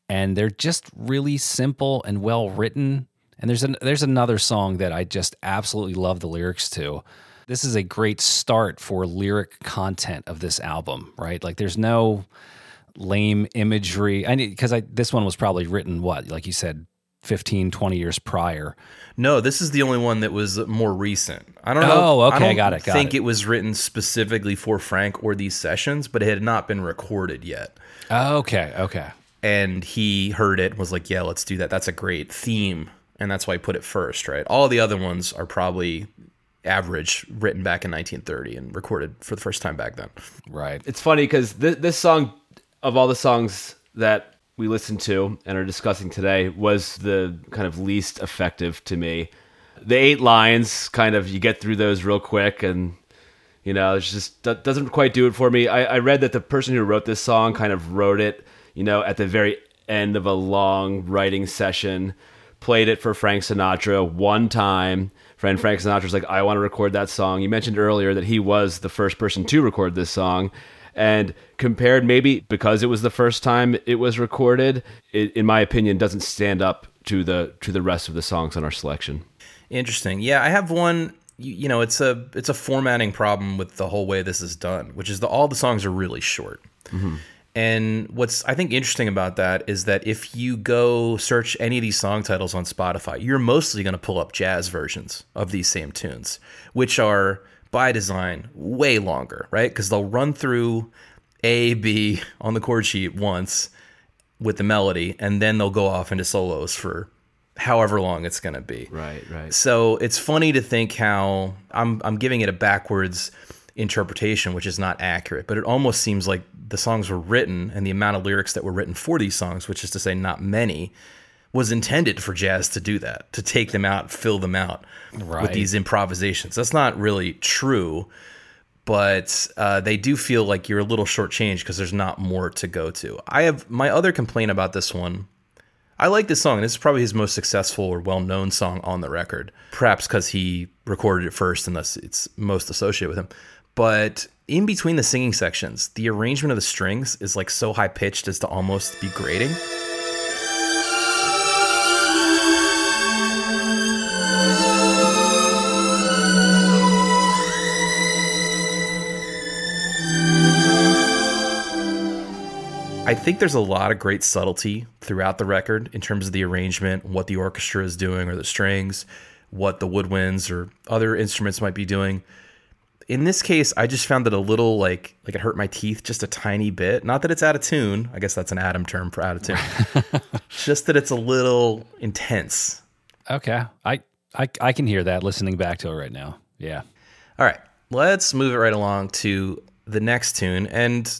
And they're just really simple and well written. And there's an, there's another song that I just absolutely love the lyrics to. This is a great start for lyric content of this album, right? Like there's no lame imagery. I need because I this one was probably written what, like you said 15 20 years prior. No, this is the only one that was more recent. I don't know. Oh, I okay, don't got it, got think it. it was written specifically for Frank or these sessions, but it had not been recorded yet. Okay, okay. And he heard it, and was like, "Yeah, let's do that. That's a great theme." And that's why I put it first, right? All the other ones are probably average, written back in 1930 and recorded for the first time back then. Right. It's funny because th- this song, of all the songs that we listened to and are discussing today, was the kind of least effective to me. the eight lines kind of you get through those real quick and you know it just doesn't quite do it for me I, I read that the person who wrote this song kind of wrote it you know at the very end of a long writing session played it for frank sinatra one time friend frank sinatra's like i want to record that song you mentioned earlier that he was the first person to record this song and compared maybe because it was the first time it was recorded it, in my opinion doesn't stand up to the to the rest of the songs on our selection Interesting. Yeah, I have one. You, you know, it's a it's a formatting problem with the whole way this is done, which is the all the songs are really short. Mm-hmm. And what's I think interesting about that is that if you go search any of these song titles on Spotify, you're mostly going to pull up jazz versions of these same tunes, which are by design way longer, right? Because they'll run through A B on the chord sheet once with the melody, and then they'll go off into solos for however long it's going to be. right right So it's funny to think how I'm I'm giving it a backwards interpretation, which is not accurate, but it almost seems like the songs were written and the amount of lyrics that were written for these songs, which is to say not many, was intended for jazz to do that, to take them out, fill them out with these improvisations. That's not really true, but uh, they do feel like you're a little shortchanged because there's not more to go to. I have my other complaint about this one I like this song. And this is probably his most successful or well known song on the record. Perhaps because he recorded it first and thus it's most associated with him. But in between the singing sections, the arrangement of the strings is like so high pitched as to almost be grating. I think there's a lot of great subtlety throughout the record in terms of the arrangement, what the orchestra is doing, or the strings, what the woodwinds or other instruments might be doing. In this case, I just found it a little like like it hurt my teeth just a tiny bit. Not that it's out of tune. I guess that's an Adam term for out of tune. just that it's a little intense. Okay. I, I I can hear that listening back to it right now. Yeah. All right, let's move it right along to the next tune. And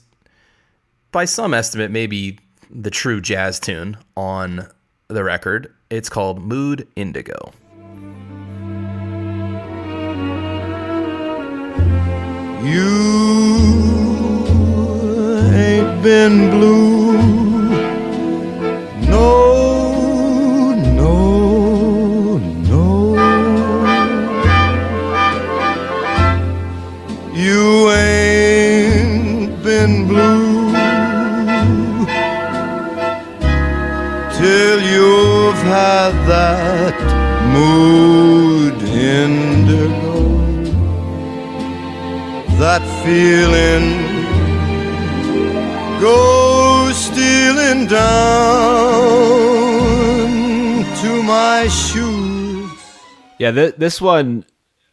by some estimate, maybe the true jazz tune on the record. It's called Mood Indigo. You ain't been blue. No, no, no. You ain't been blue till you've had that mood indigo that feeling goes stealing down to my shoes. Yeah, th- this one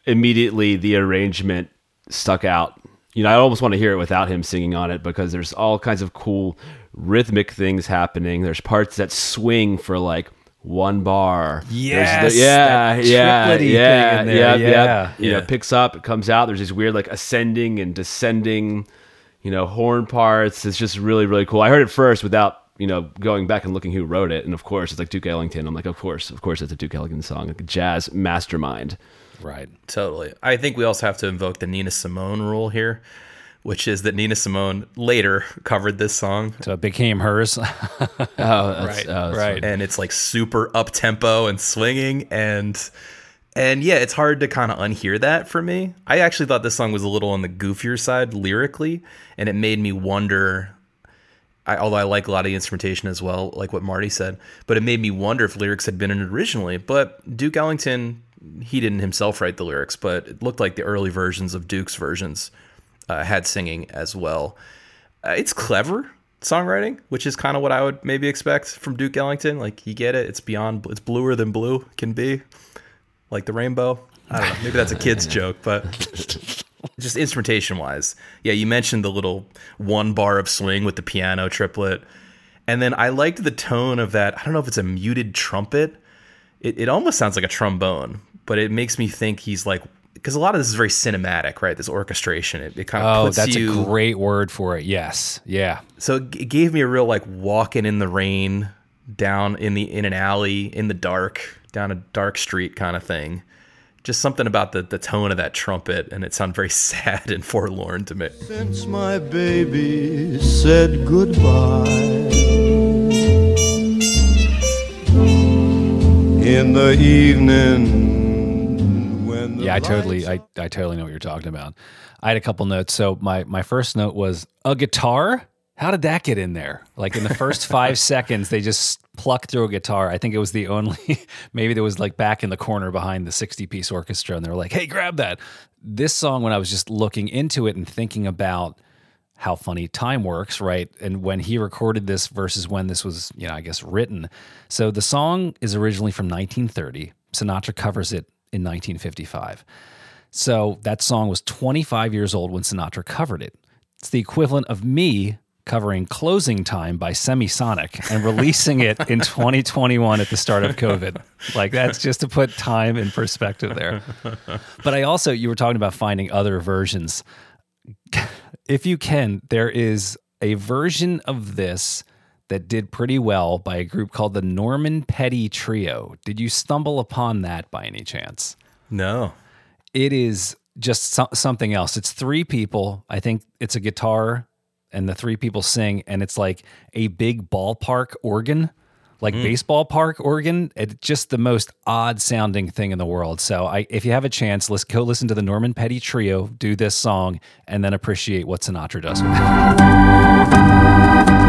immediately the arrangement stuck out. You know, I almost want to hear it without him singing on it because there's all kinds of cool rhythmic things happening. There's parts that swing for like one bar. There's Yes, yeah, that yeah, yeah, thing in there, yeah, yeah, yeah. You know, yeah. picks up, it comes out. There's these weird like ascending and descending, you know, horn parts. It's just really, really cool. I heard it first without you know going back and looking who wrote it, and of course it's like Duke Ellington. I'm like, of course, of course, it's a Duke Ellington song, like a jazz mastermind. Right. Totally. I think we also have to invoke the Nina Simone rule here, which is that Nina Simone later covered this song. So it became hers. Oh, that's, Right, oh, right. and it's like super up tempo and swinging and and yeah it's hard to kind of unhear that for me i actually thought this song was a little on the goofier side lyrically and it made me wonder I, although i like a lot of the instrumentation as well like what marty said but it made me wonder if lyrics had been in it originally but duke ellington he didn't himself write the lyrics but it looked like the early versions of duke's versions uh, had singing as well uh, it's clever songwriting, which is kind of what I would maybe expect from Duke Ellington. Like you get it, it's beyond, it's bluer than blue can be, like the rainbow. I don't know, maybe that's a kid's joke, but just instrumentation wise, yeah. You mentioned the little one bar of swing with the piano triplet, and then I liked the tone of that. I don't know if it's a muted trumpet. It, it almost sounds like a trombone, but it makes me think he's like because a lot of this is very cinematic, right? This orchestration, it, it kind of oh, puts that's you a great word for it. Yes. Yeah. so it it gave me a real like walking in the rain down in the in an alley in the dark down a dark street kind of thing Just something about the, the tone of that trumpet, and it sounded very sad and forlorn to me. Since my baby said goodbye in the evening when the Yeah, I totally, I, I totally know what you're talking about. I had a couple notes. So my my first note was a guitar. How did that get in there? Like in the first five seconds, they just plucked through a guitar. I think it was the only. Maybe there was like back in the corner behind the 60 piece orchestra, and they were like, "Hey, grab that." This song, when I was just looking into it and thinking about how funny time works, right? And when he recorded this versus when this was, you know, I guess written. So the song is originally from 1930. Sinatra covers it in 1955. So that song was 25 years old when Sinatra covered it. It's the equivalent of me covering Closing Time by Semisonic and releasing it in 2021 at the start of COVID. Like that's just to put time in perspective there. But I also, you were talking about finding other versions if you can, there is a version of this that did pretty well by a group called the Norman Petty Trio. Did you stumble upon that by any chance? No. It is just so- something else. It's three people. I think it's a guitar, and the three people sing, and it's like a big ballpark organ, like hmm. baseball park organ. It's just the most odd sounding thing in the world. So, I, if you have a chance, let's go listen to the Norman Petty Trio do this song, and then appreciate what Sinatra does with it.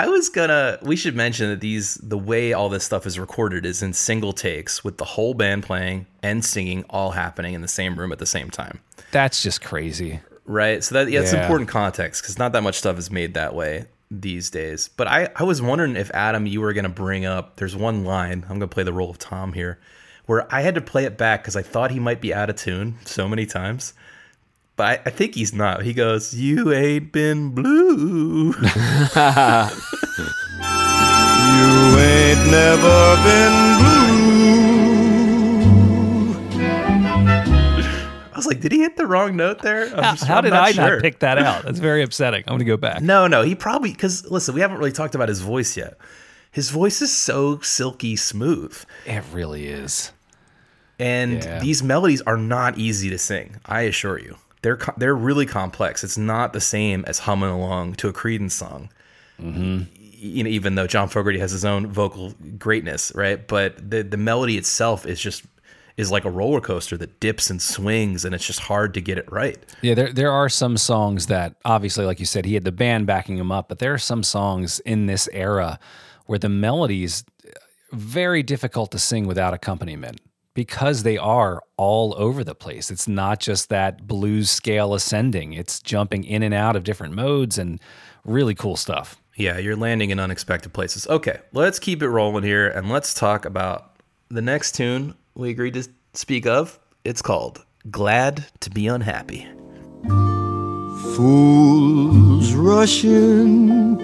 I was gonna. We should mention that these, the way all this stuff is recorded, is in single takes with the whole band playing and singing all happening in the same room at the same time. That's just crazy. Right. So that yeah, it's important context because not that much stuff is made that way these days. But I, I was wondering if Adam, you were gonna bring up. There's one line. I'm gonna play the role of Tom here, where I had to play it back because I thought he might be out of tune so many times. But I, I think he's not. He goes, "You ain't been blue." You ain't never been blue. I was like, "Did he hit the wrong note there?" I'm How, just- how I'm did not I sure. not pick that out? That's very upsetting. I'm going to go back. No, no, he probably because listen, we haven't really talked about his voice yet. His voice is so silky smooth, It really is. and Yeah. these melodies are not easy to sing. I assure you, they're they're really complex. It's not the same as humming along to a Creedence song. Mm-hmm. You know, even though John Fogerty has his own vocal greatness, right? But the the melody itself is just is like a roller coaster that dips and swings, and it's just hard to get it right. Yeah, there there are some songs that obviously, like you said, he had the band backing him up, but there are some songs in this era where the melodies very difficult to sing without accompaniment because they are all over the place. It's not just that blues scale ascending; it's jumping in and out of different modes and really cool stuff. Yeah, you're landing in unexpected places. Okay, let's keep it rolling here and let's talk about the next tune we agreed to speak of. It's called Glad to Be Unhappy. Fools rushing,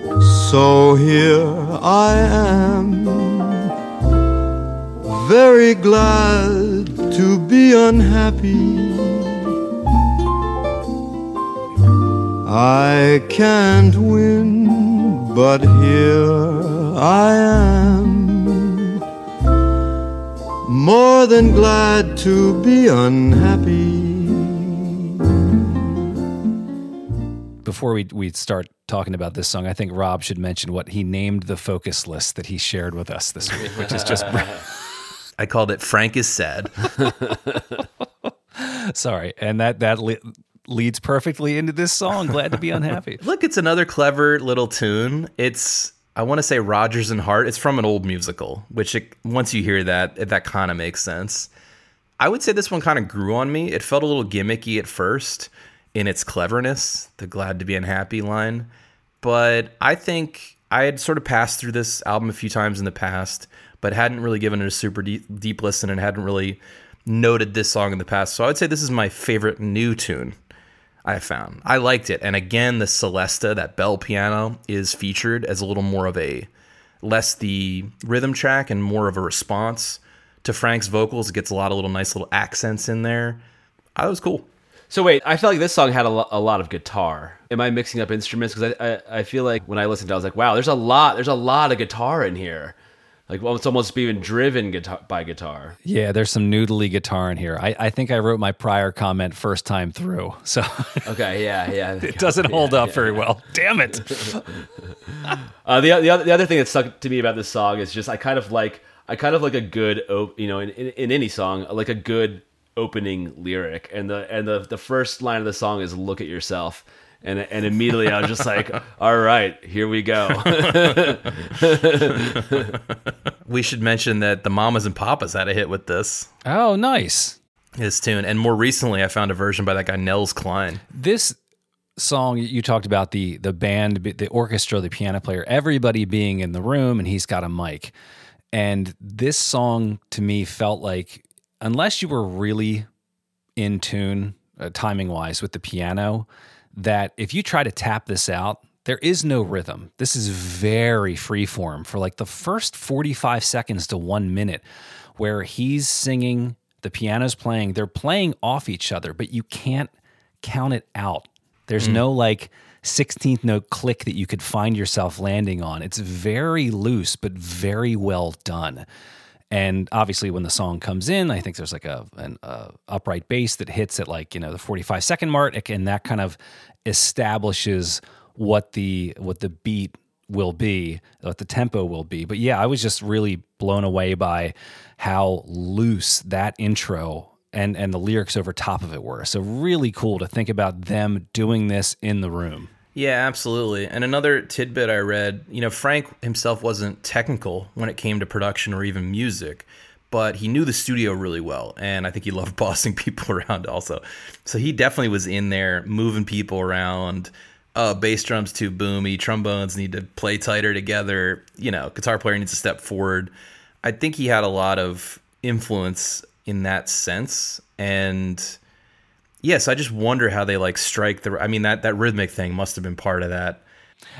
so here I am. Very glad to be unhappy. I can't win, but here I am. More than glad to be unhappy. Before we we start talking about this song, I think Rob should mention what he named the focus list that he shared with us this week, which is just I called it Frank is Sad. sorry, and that that le- leads perfectly into this song. Glad to be unhappy. Look, it's another clever little tune. It's I want to say Rodgers and Hart. It's from an old musical, which it, once you hear that, that kind of makes sense. I would say this one kind of grew on me. It felt a little gimmicky at first in its cleverness, the glad to be unhappy line. But I think I had sort of passed through this album a few times in the past, but hadn't really given it a super deep, deep listen and hadn't really noted this song in the past. So I would say this is my favorite new tune I found. I liked it. And again, the Celesta, that bell piano, is featured as a little more of a less the rhythm track and more of a response to Frank's vocals. It gets a lot of little nice little accents in there. I thought it was cool. So wait, I felt like this song had a, lo- a lot of guitar. Am I mixing up instruments? Because I, I I feel like when I listened, to it, I was like, wow, there's a lot, there's a lot of guitar in here. Like well, it's almost being driven guitar by guitar. Yeah, there's some noodly guitar in here. I, I think I wrote my prior comment first time through, so Okay, yeah, yeah. it doesn't hold up very well. Damn it! Uh, the the other the other thing that stuck to me about this song is just I kind of like I kind of like a good op- you know in, in, in any song like a good opening lyric and the and the the first line of the song is look at yourself and and immediately I was just like all right here we go We should mention that the Mamas and Papas had a hit with this Oh, nice. his tune, and more recently, I found a version by that guy Nels Cline. This song you talked about the the band, the orchestra, the piano player, everybody being in the room, and he's got a mic. And this song to me felt like, unless you were really in tune, uh, timing wise, with the piano, that if you try to tap this out, there is no rhythm. This is very freeform for like the first 45 seconds to one minute, where he's singing, the piano's playing, they're playing off each other, but you can't count it out. There's hmm. no like 16th note click that you could find yourself landing on. It's very loose, but very well done. And obviously, when the song comes in, I think there's like a an upright bass that hits at like you know the 45 second mark, and that kind of establishes what the what the beat will be, what the tempo will be. But yeah, I was just really blown away by how loose that intro and and the lyrics over top of it were. So really cool to think about them doing this in the room. Yeah, absolutely. And another tidbit I read, you know, Frank himself wasn't technical when it came to production or even music, but he knew the studio really well. And I think he loved bossing people around also. So he definitely was in there moving people around. Uh, bass drums too boomy, trombones need to play tighter together. You know, guitar player needs to step forward. I think he had a lot of influence in that sense. And yes, I just wonder how they like strike the. I mean that that rhythmic thing must have been part of that.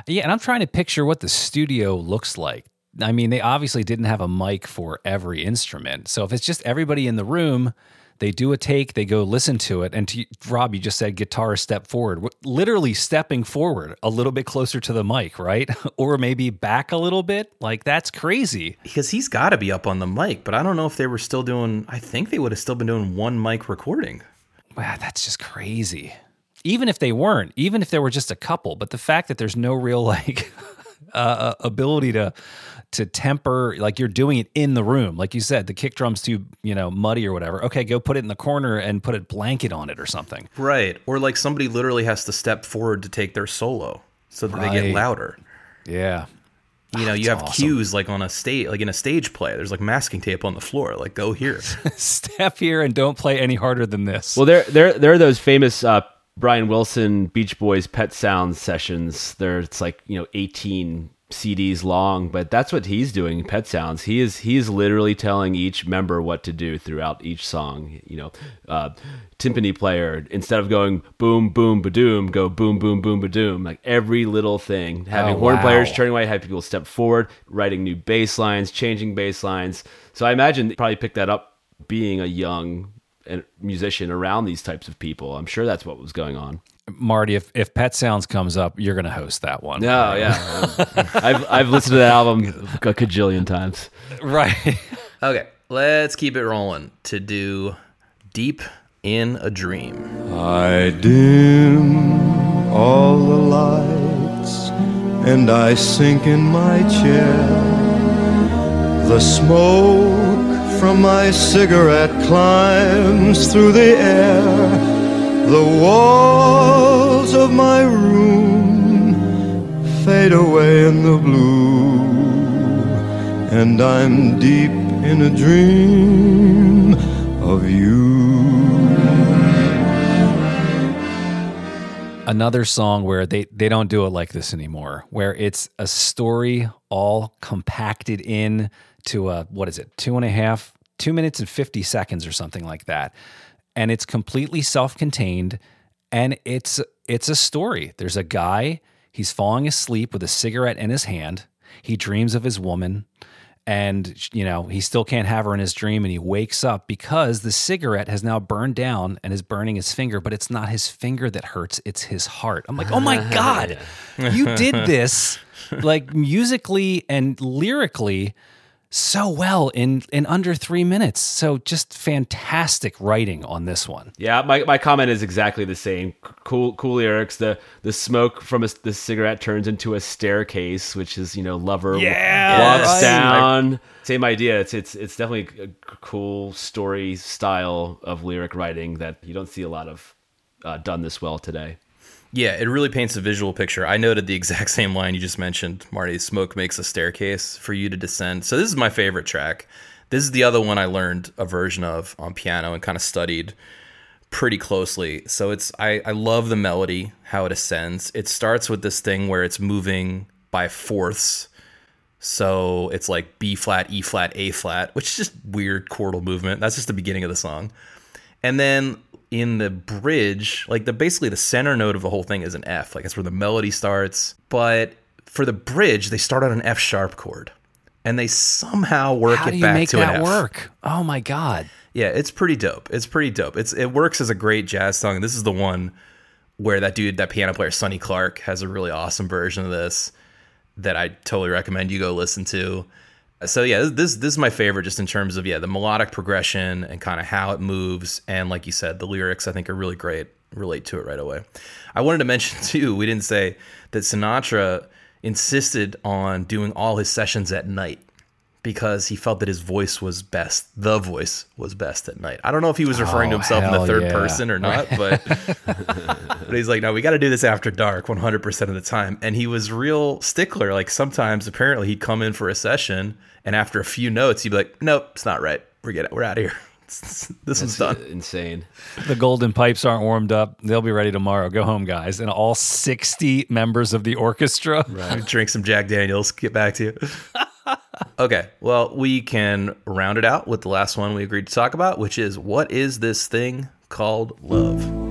Yeah, and I'm trying to picture what the studio looks like. I mean, they obviously didn't have a mic for every instrument. So if it's just everybody in the room, they do a take, they go listen to it. And to Rob, you just said guitar step forward, literally stepping forward a little bit closer to the mic, right? or maybe back a little bit. Like that's crazy. because he's got to be up on the mic, but I don't know if they were still doing. I think they would have still been doing one mic recording. Wow, that's just crazy. Even if they weren't, even if there were just a couple, but the fact that there's no real like uh, ability to to temper, like you're doing it in the room, like you said, the kick drum's too you know muddy or whatever. Okay, go put it in the corner and put a blanket on it or something. Right, or like somebody literally has to step forward to take their solo so that they get louder. Yeah, You know, you have awesome. cues like on a stage, like in a stage play. There's like masking tape on the floor. Like go here. step here and don't play any harder than this. Well, there, there, there are those famous uh, Brian Wilson Beach Boys Pet Sounds sessions. There, it's like you know, eighteen CDs long, but that's what he's doing. Pet Sounds. He is he is literally telling each member what to do throughout each song. You know, uh, timpani player instead of going boom boom badoom, go boom boom boom badoom. Like every little thing. Having Oh, horn players turning away, having people step forward, writing new bass lines, changing bass lines. So I imagine they probably picked that up being a young uh, musician around these types of people. I'm sure that's what was going on. Marty, if if Pet Sounds comes up, you're going to host that one. No, yeah, I've I've listened to that album a cajillion times. right. okay, let's keep it rolling to do "Deep in a Dream." I dim all the lights and I sink in my chair. The smoke from my cigarette climbs through the air. The walls of my room fade away in the blue, and I'm deep in a dream of you. another song where they they don't do it like this anymore where it's a story all compacted in to a what is it two and a half two minutes and 50 seconds or something like that and it's completely self-contained and it's it's a story. There's a guy, he's falling asleep with a cigarette in his hand. He dreams of his woman and you know, he still can't have her in his dream and he wakes up because the cigarette has now burned down and is burning his finger, but it's not his finger that hurts, it's his heart. I'm like, "Oh my god. you did this like musically and lyrically so well in in under three minutes. So just fantastic writing on this one. Yeah, my, my comment is exactly the same. Cool cool lyrics. The the smoke from a, the cigarette turns into a staircase, which is you know lover Yeah, walks right. down. Same idea. It's it's it's definitely a cool story style of lyric writing that you don't see a lot of uh, done this well today. Yeah, it really paints a visual picture. I noted the exact same line you just mentioned, Marty. Smoke makes a staircase for you to descend. So this is my favorite track. This is the other one I learned a version of on piano and kind of studied pretty closely. So it's I, I love the melody, how it ascends. It starts with this thing where it's moving by fourths. So it's like B flat, E flat, A flat, which is just weird chordal movement. That's just the beginning of the song. And then in the bridge, like the basically the center note of the whole thing is an F. Like that's where the melody starts. But for the bridge, they start on an F sharp chord. And they somehow work How it do you back make to an that F. work? Oh my god. Yeah, it's pretty dope. It's pretty dope. It's it works as a great jazz song. This is the one where that dude, that piano player, Sonny Clark, has a really awesome version of this that I totally recommend you go listen to. So yeah, this this is my favorite just in terms of yeah the melodic progression and kind of how it moves and like you said the lyrics I think are really great. Relate to it right away. I wanted to mention too we didn't say that Sinatra insisted on doing all his sessions at night because he felt that his voice was best. The voice was best at night. I don't know if he was referring to Oh, himself in the third yeah. person or not, but but he's like, no, we got to do this after dark 100% of the time. And he was real stickler. Like sometimes, apparently, he'd come in for a session, and after a few notes, he'd be like, nope, it's not right. We're getting, we're out of here. this one's done. Insane. The golden pipes aren't warmed up. They'll be ready tomorrow. Go home, guys. And all 60 members of the orchestra. Drink some Jack Daniels. Get back to you. okay. Well, we can round it out with the last one we agreed to talk about, which is what is this thing called love?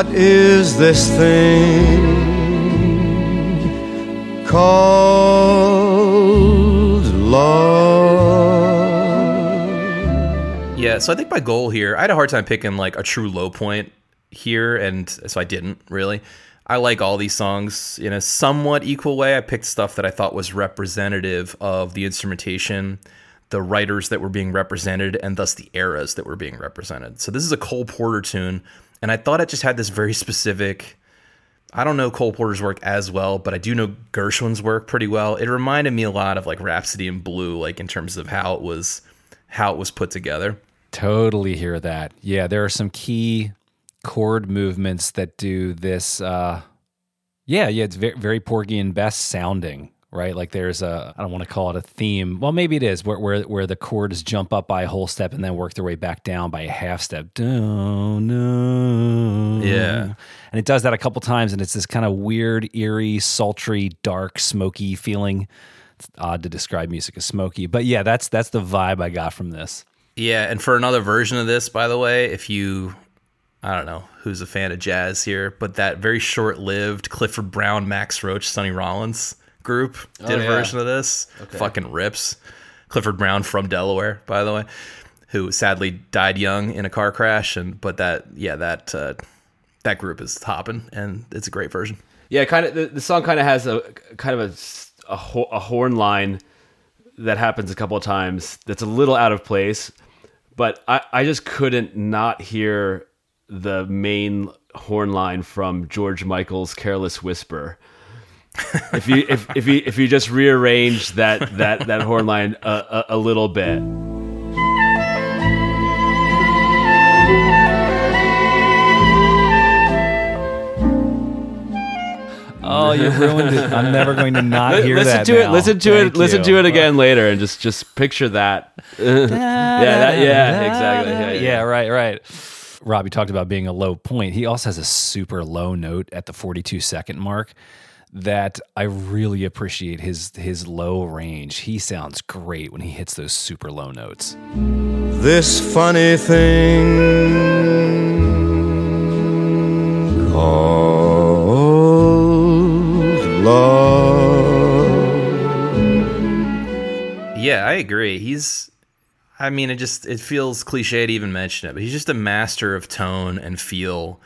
What is this thing called love? Yeah, so I think my goal here, I had a hard time picking like a true low point here, and so I didn't really. I like all these songs in a somewhat equal way. I picked stuff that I thought was representative of the instrumentation, the writers that were being represented, and thus the eras that were being represented. So this is a Cole Porter tune, and I thought it just had this very specific. I don't know Cole Porter's work as well, but I do know Gershwin's work pretty well. It reminded me a lot of like Rhapsody in Blue, like in terms of how it was how it was put together. Totally hear that. Yeah, there are some key chord movements that do this. Uh, yeah, yeah, it's very, very Porgy and Bess sounding, right? Like there's a, I don't want to call it a theme. Well, maybe it is where, where, where the chords jump up by a whole step and then work their way back down by a half step. Down, down. Yeah. And it does that a couple times and it's this kind of weird, eerie, sultry, dark, smoky feeling. It's odd to describe music as smoky, but yeah, that's that's the vibe I got from this. Yeah, and for another version of this, by the way, if you, I don't know who's a fan of jazz here, but that very short-lived Clifford Brown, Max Roach, Sonny Rollins group did a yeah. version of this. Fucking rips. Clifford Brown from Delaware, by the way, who sadly died young in a car crash, and but that yeah that uh, that group is hopping, and it's a great version. Yeah, kind of. The, the song kind of has a kind of a a, ho- a horn line that happens a couple of times. That's a little out of place, but I I just couldn't not hear the main horn line from George Michael's "Careless Whisper." If you if if you if you just rearrange that that that horn line a, a, a little bit. Oh, you ruined it. I'm never going to not hear listen that. to it. Listen to Thank it. Listen to it again later, and just just picture that. yeah, that, yeah, exactly. Yeah, yeah. Yeah, right, right. Robbie talked about being a low point. He also has a super low note at the 42 second mark that I really appreciate his his low range. He sounds great when he hits those super low notes. This funny thing called love. Yeah, I agree. He's I mean, it just it feels cliche to even mention it, but he's just a master of tone and feel.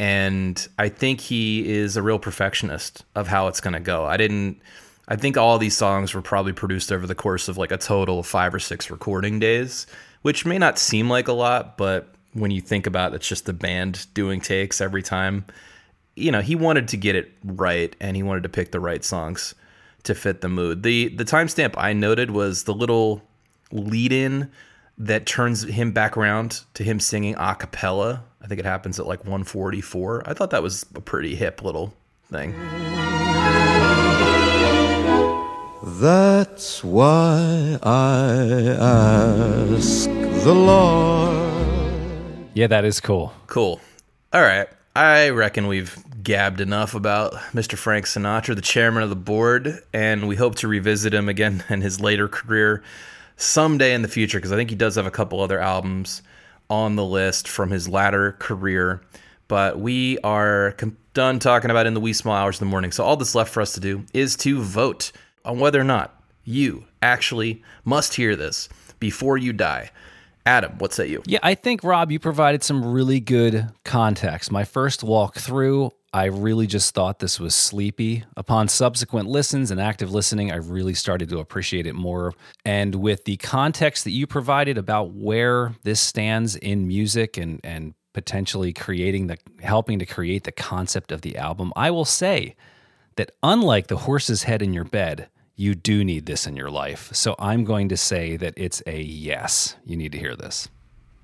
And I think he is a real perfectionist of how it's going to go. I didn't I think all these songs were probably produced over the course of like a total of 5 or 6 recording days, which may not seem like a lot, but when you think about it, it's just the band doing takes every time. You know, he wanted to get it right and he wanted to pick the right songs to fit the mood. The the timestamp I noted was the little lead in that turns him back around to him singing a cappella. I think it happens at like 144. I thought that was a pretty hip little thing. That's why I ask the Lord. Yeah, that is cool. Cool. All right. I reckon we've gabbed enough about Mr. Frank Sinatra, the chairman of the board, and we hope to revisit him again in his later career someday in the future because I think he does have a couple other albums on the list from his latter career. But we are com- done talking about in the wee small hours of the morning. So all that's left for us to do is to vote on whether or not you actually must hear this before you die. Adam, what say you? Yeah, I think Rob, you provided some really good context. My first walk through, I really just thought this was sleepy. Upon subsequent listens and active listening, I really started to appreciate it more. And with the context that you provided about where this stands in music and and potentially creating the helping to create the concept of the album, I will say that unlike the horse's head in your bed, you do need this in your life. So I'm going to say that it's a yes. You need to hear this.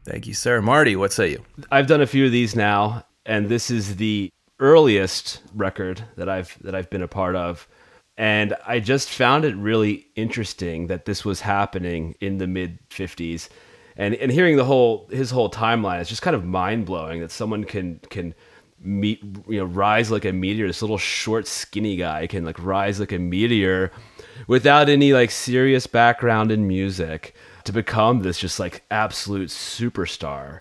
Thank you, sir. Marty, what say you? I've done a few of these now, and this is the earliest record that I've that I've been a part of. And I just found it really interesting that this was happening in the mid 50s. And and hearing the whole his whole timeline is just kind of mind blowing that someone can can meet you know rise like a meteor this little short skinny guy can like rise like a meteor without any like serious background in music to become this just like absolute superstar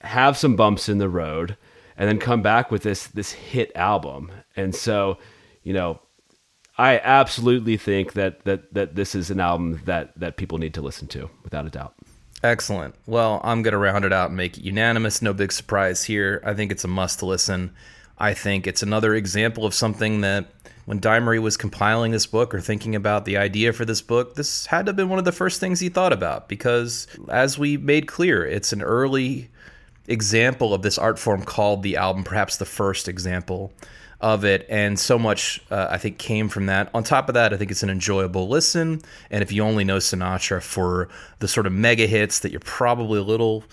have some bumps in the road and then come back with this this hit album and so you know i absolutely think that that that this is an album that that people need to listen to without a doubt Excellent. Well, I'm going to round it out and make it unanimous. No big surprise here. I think it's a must to listen. I think it's another example of something that when Dimery was compiling this book or thinking about the idea for this book, this had to have been one of the first things he thought about because, as we made clear, it's an early example of this art form called the album, perhaps the first example of it. And so much, uh, I think, came from that. On top of that, I think it's an enjoyable listen. And if you only know Sinatra for the sort of mega hits that you're probably a little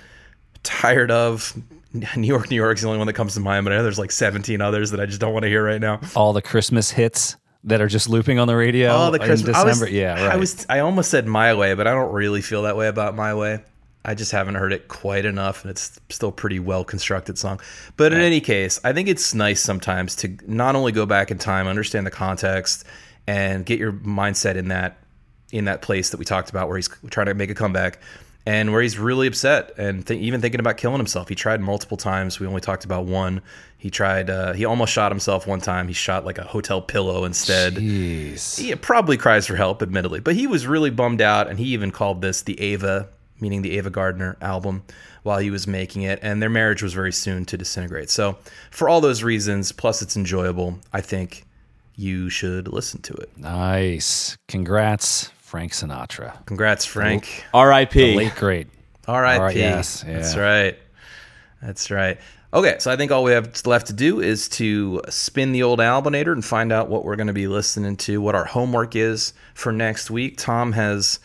tired of, New York, New York's the only one that comes to mind, but I know there's like 17 others that I just don't want to hear right now. All the Christmas hits that are just looping on the radio Oh, the in Christmas. I was, yeah, right. I was. I almost said my way, but I don't really feel that way about my way. I just haven't heard it quite enough, and it's still a pretty well constructed song. But in any case, I think it's nice sometimes to not only go back in time, understand the context, and get your mindset in that in that place that we talked about, where he's trying to make a comeback, and where he's really upset and th- even thinking about killing himself. He tried multiple times. We only talked about one. He tried. Uh, he almost shot himself one time. He shot like a hotel pillow instead. Jeez. He probably cries for help, admittedly, but he was really bummed out, and he even called this the Ava, meaning the Ava Gardner album, while he was making it, and their marriage was very soon to disintegrate. So, for all those reasons, plus it's enjoyable, I think you should listen to it. Nice. Congrats, Frank Sinatra. Congrats, Frank. rip Late great. R.I.P. All right, yes, That's right. That's right. Okay, so I think all we have left to do is to spin the old Albinator and find out what we're going to be listening to, what our homework is for next week. Tom has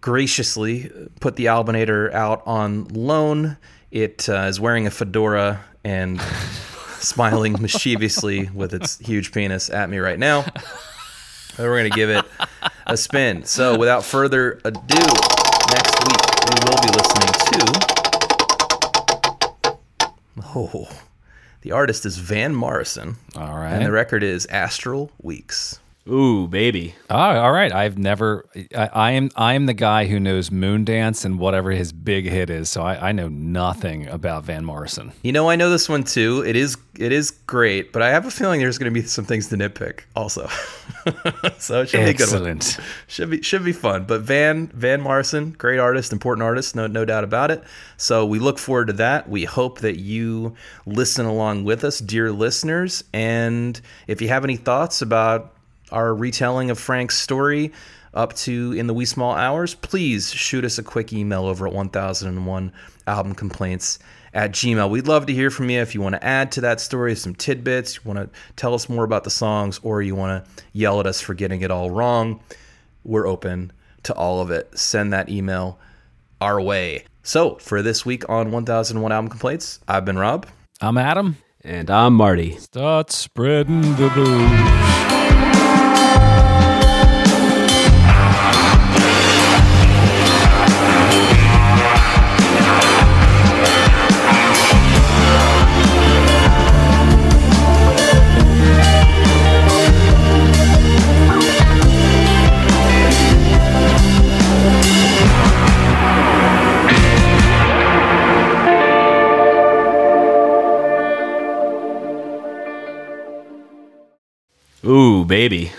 graciously put the Albinator out on loan. It uh, is wearing a fedora and smiling mischievously with its huge penis at me right now. And we're going to give it a spin. So, without further ado, next week we will be listening to. Oh, the artist is Van Morrison. All right. And the record is Astral Weeks. Ooh, baby. Oh, all right. I've never. I, I am. I am the guy who knows Moondance and whatever his big hit is. So I, I know nothing about Van Morrison. You know, I know this one too. It is it is great, but I have a feeling there's going to be some things to nitpick also. so it should be good one. Should be should be fun. But Van Van Morrison, great artist, important artist, no no doubt about it. So we look forward to that. We hope that you listen along with us, dear listeners. And if you have any thoughts about our retelling of Frank's story up to in the wee small hours, please shoot us a quick email over at 1001 album complaints at gmail. We'd love to hear from you if you want to add to that story some tidbits, you want to tell us more about the songs, or you want to yell at us for getting it all wrong. We're open to all of it. Send that email our way. So, for this week on 1001 Album Complaints, I've been Rob. I'm Adam. And I'm Marty. Start spreading the blues. Ooh, baby.